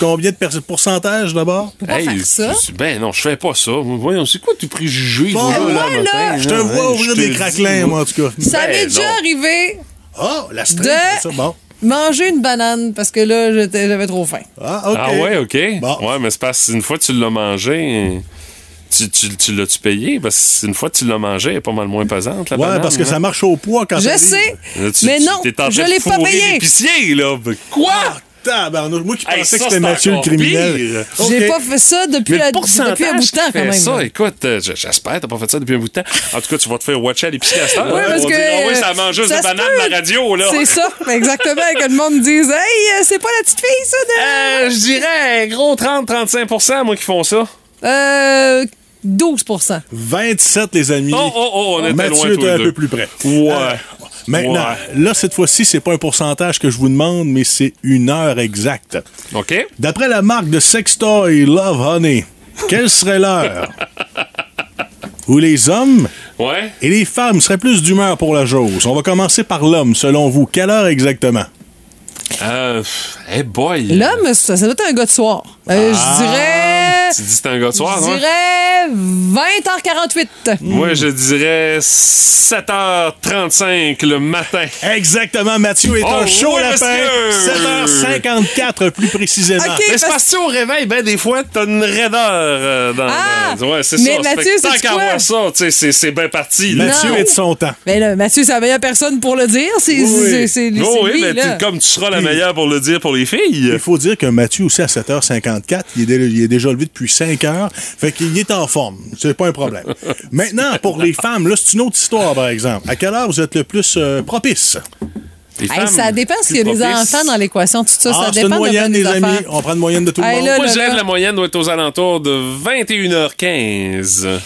Combien de pourcentage d'abord? faire ça. Ben non, je fais pas ça. Voyons, c'est quoi tes préjugés? Bon, toi, moi, là, là, matin, Je te là? vois Hey, ouvrir des craquelins, moi, en tout cas. Ça Ben m'est déjà arrivé Oh, la string, De- ça, bon. manger une banane parce que là, j'avais trop faim. Ah, OK. Ah ouais, OK. Bon. Ouais, mais c'est parce qu'une fois que tu l'as mangé, tu, tu, tu l'as-tu payé? Parce qu'une fois que tu l'as mangé, elle est pas mal moins pesante, la Ouais, banane, parce que hein? ça marche au poids quand Je sais, Là, tu- mais tu- non, t'es en train je de l'ai pas fourrer payé. l'épicier, là. Quoi? Tabarnouche, moi qui Hey, pensais ça, que c'était c'est Mathieu le criminel. pire. J'ai OK. pas fait ça depuis, la- depuis un bout de temps, quand même. ça, écoute, euh, j'espère, t'as pas fait ça depuis un bout de temps. En tout cas, tu vas te faire watcher à l'épicerie à cette heure. Ouais, parce que, Ah oui, euh, ça de se banane peut. de la radio, là. C'est ça, exactement, que le monde dise Hey, euh, c'est pas la petite fille, ça, de. Euh, je dirais, gros 30-35% moi, qui font ça. Euh. 12% 27, les amis. Oh, oh, oh, on était Mathieu loin était un deux. peu plus près. Ouais. Maintenant, Ouais. là, cette fois-ci, c'est pas un pourcentage que je vous demande, mais c'est une heure exacte. OK? D'après la marque de sextoy Love Honey, quelle serait l'heure? Où les hommes? Ouais. et les femmes seraient plus d'humeur pour la chose? On va commencer par l'homme, selon vous. Quelle heure exactement? Euh. Hey boy. L'homme, ça, ça doit être un gars de soir. Euh, Ah. Je dirais. Tu dis que c'est un gars de soir, Je non? dirais 20h48. Moi, je dirais 7h35 le matin. Exactement, Mathieu est Oh, un chaud oui, lapin. monsieur! 7h54 plus précisément. Mais c'est parce que au réveil, ben, des fois, t'as une raideur euh, dans, Ah! dans- Ouais, c'est Mais ça. Mathieu, que Tant qu'à voir ça, c'est- c'est bien parti. là. Mathieu Non. est de son temps. Ben là, Mathieu, c'est la meilleure personne pour le dire. C'est Oui, oui. c'est- c'est- Oh c'est oui, lui, mais là. comme tu seras la meilleure pour le dire pour les filles. Il faut dire que Mathieu aussi à 7h54, il est, il est déjà levé depuis 5 heures, fait qu'il est en forme. C'est pas un problème. Maintenant, pour les femmes, là, c'est une autre histoire, par exemple. À quelle heure vous êtes le plus euh, propice? Hey, ça dépend s'il y a des enfants dans l'équation, tout ça. Ah, ça c'est une dépend de moyenne, les des amis. affaires. On prend une moyenne de tout le monde. là, Moi, je là. que la moyenne doit être aux alentours de 21h15.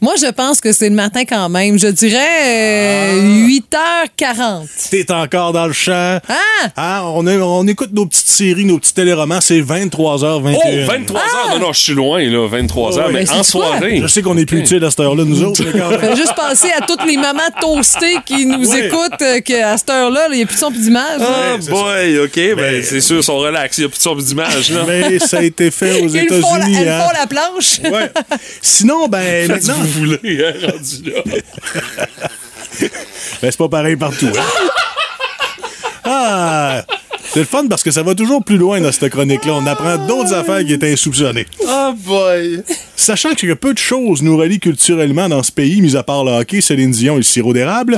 Moi, je pense que c'est le matin quand même. Je dirais euh, 8h40. T'es encore dans le champ. Ah! Ah, on, a- on écoute nos petites séries, nos petits téléromans, c'est 23h21. Oh, 23h! Non, non, je suis loin, là, 23h, Oh, mais mais en quoi? soirée. Je sais qu'on est plus utile à cette heure-là, nous autres. Fait juste penser à toutes les mamans toastées qui nous écoutent, euh, qu'à cette heure-là, il n'y a plus de son plus d'image. Ah, c'est boy, OK, ben, c'est sûr, ils sont relax, il n'y a plus de son d'image, là. Mais ça a été fait aux Ils font la, États-Unis. elles hein. font la planche. Ouais. Sinon, ben, maintenant. voulez, hein, rendu là. Ben, c'est pas pareil partout. hein. Ah! C'est le fun parce que ça va toujours plus loin dans cette chronique-là. On apprend d'autres affaires qui étaient insoupçonnées. Oh boy! Sachant que peu de choses nous relient culturellement dans ce pays, mis à part le hockey, Céline Dion et le sirop d'érable.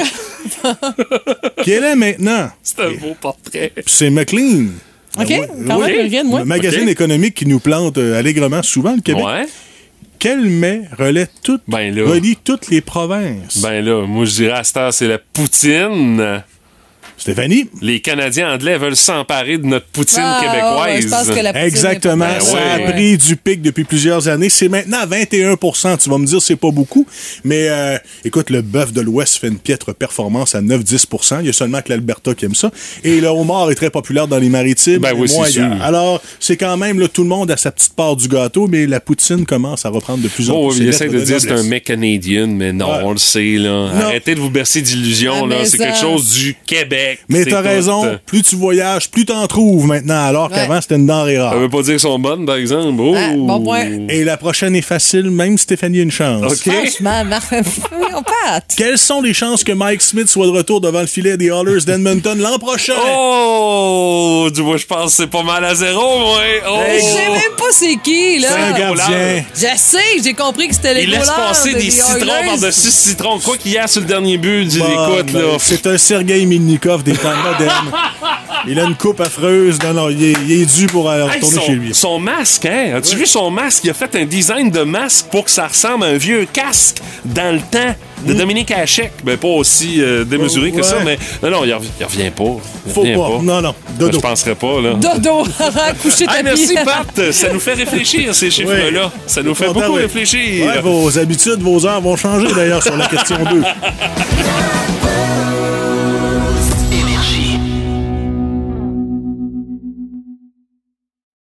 Quelle est maintenant? C'est un beau portrait. C'est McLean. OK? Ouais, Quand ouais. même, rien de moi. Le magazine économique qui nous plante euh, allègrement souvent le Québec. Quel mets relaie toutes, Ben là. relie toutes les provinces? Ben là, moi, je dirais à cette heure, c'est la poutine. Stéphanie? Les Canadiens anglais veulent s'emparer de notre poutine Ah, québécoise. ouais, je pense que la poutine Exactement. pas Ça a pris du pic depuis plusieurs années. C'est maintenant à 21% Tu vas me dire, c'est pas beaucoup. Mais euh, écoute, le bœuf de l'Ouest fait une piètre performance à 9-10% Il y a seulement que l'Alberta qui aime ça. Et le homard est très populaire dans les maritimes. Ben oui, c'est. Alors, c'est quand même, là, tout le monde a sa petite part du gâteau, mais la poutine commence à reprendre de plus en Oh, plus. il ses essaie lettres de dire que c'est un mec canadien, mais non, Ouais. on le sait, là. Non. Arrêtez de vous bercer d'illusions, Ah, C'est quelque chose du Québec. Mais t'as tout. raison, plus tu voyages, plus t'en trouves maintenant, alors Ouais. qu'avant, c'était une denrée rare. Ça veut pas dire qu'elles sont bonnes, par exemple. Oh. Ah, bon point. Et la prochaine est facile, même Stéphanie a une chance. OK. Franchement, on Pat. Quelles sont les chances que Mike Smith soit de retour devant le filet des Oilers d'Edmonton l'an prochain? Oh! Du moins, je pense que c'est pas mal à zéro, moi. Oh! Je sais même pas c'est qui, là. C'est un gardien. Je sais, j'ai compris que c'était les Il laisse passer de- des citrons par-dessus citrons. Quoi qu'il y a sur le dernier but, Bon, écoute, ben, là. C'est un Sergei Milnikov des temps modernes. Il a une coupe affreuse. Non, non, il est, il est dû pour aller Hey, retourner son, chez lui. son masque, hein? As-tu vu son masque? Il a fait un design de masque pour que ça ressemble à un vieux casque dans le temps de Dominique Hachek. Ben, pas aussi euh, démesuré que Ouais. ça, mais non, non, il, rev- il revient pas. Il Faut revient pas. Non, non. Ben, Dodo. je penserais pas, là. Dodo, coucher Hey, tapis. merci, Pat. Ça nous fait réfléchir, ces chiffres-là. Ça nous fait Content, beaucoup réfléchir. Ouais, vos habitudes, vos heures vont changer d'ailleurs sur la question 2.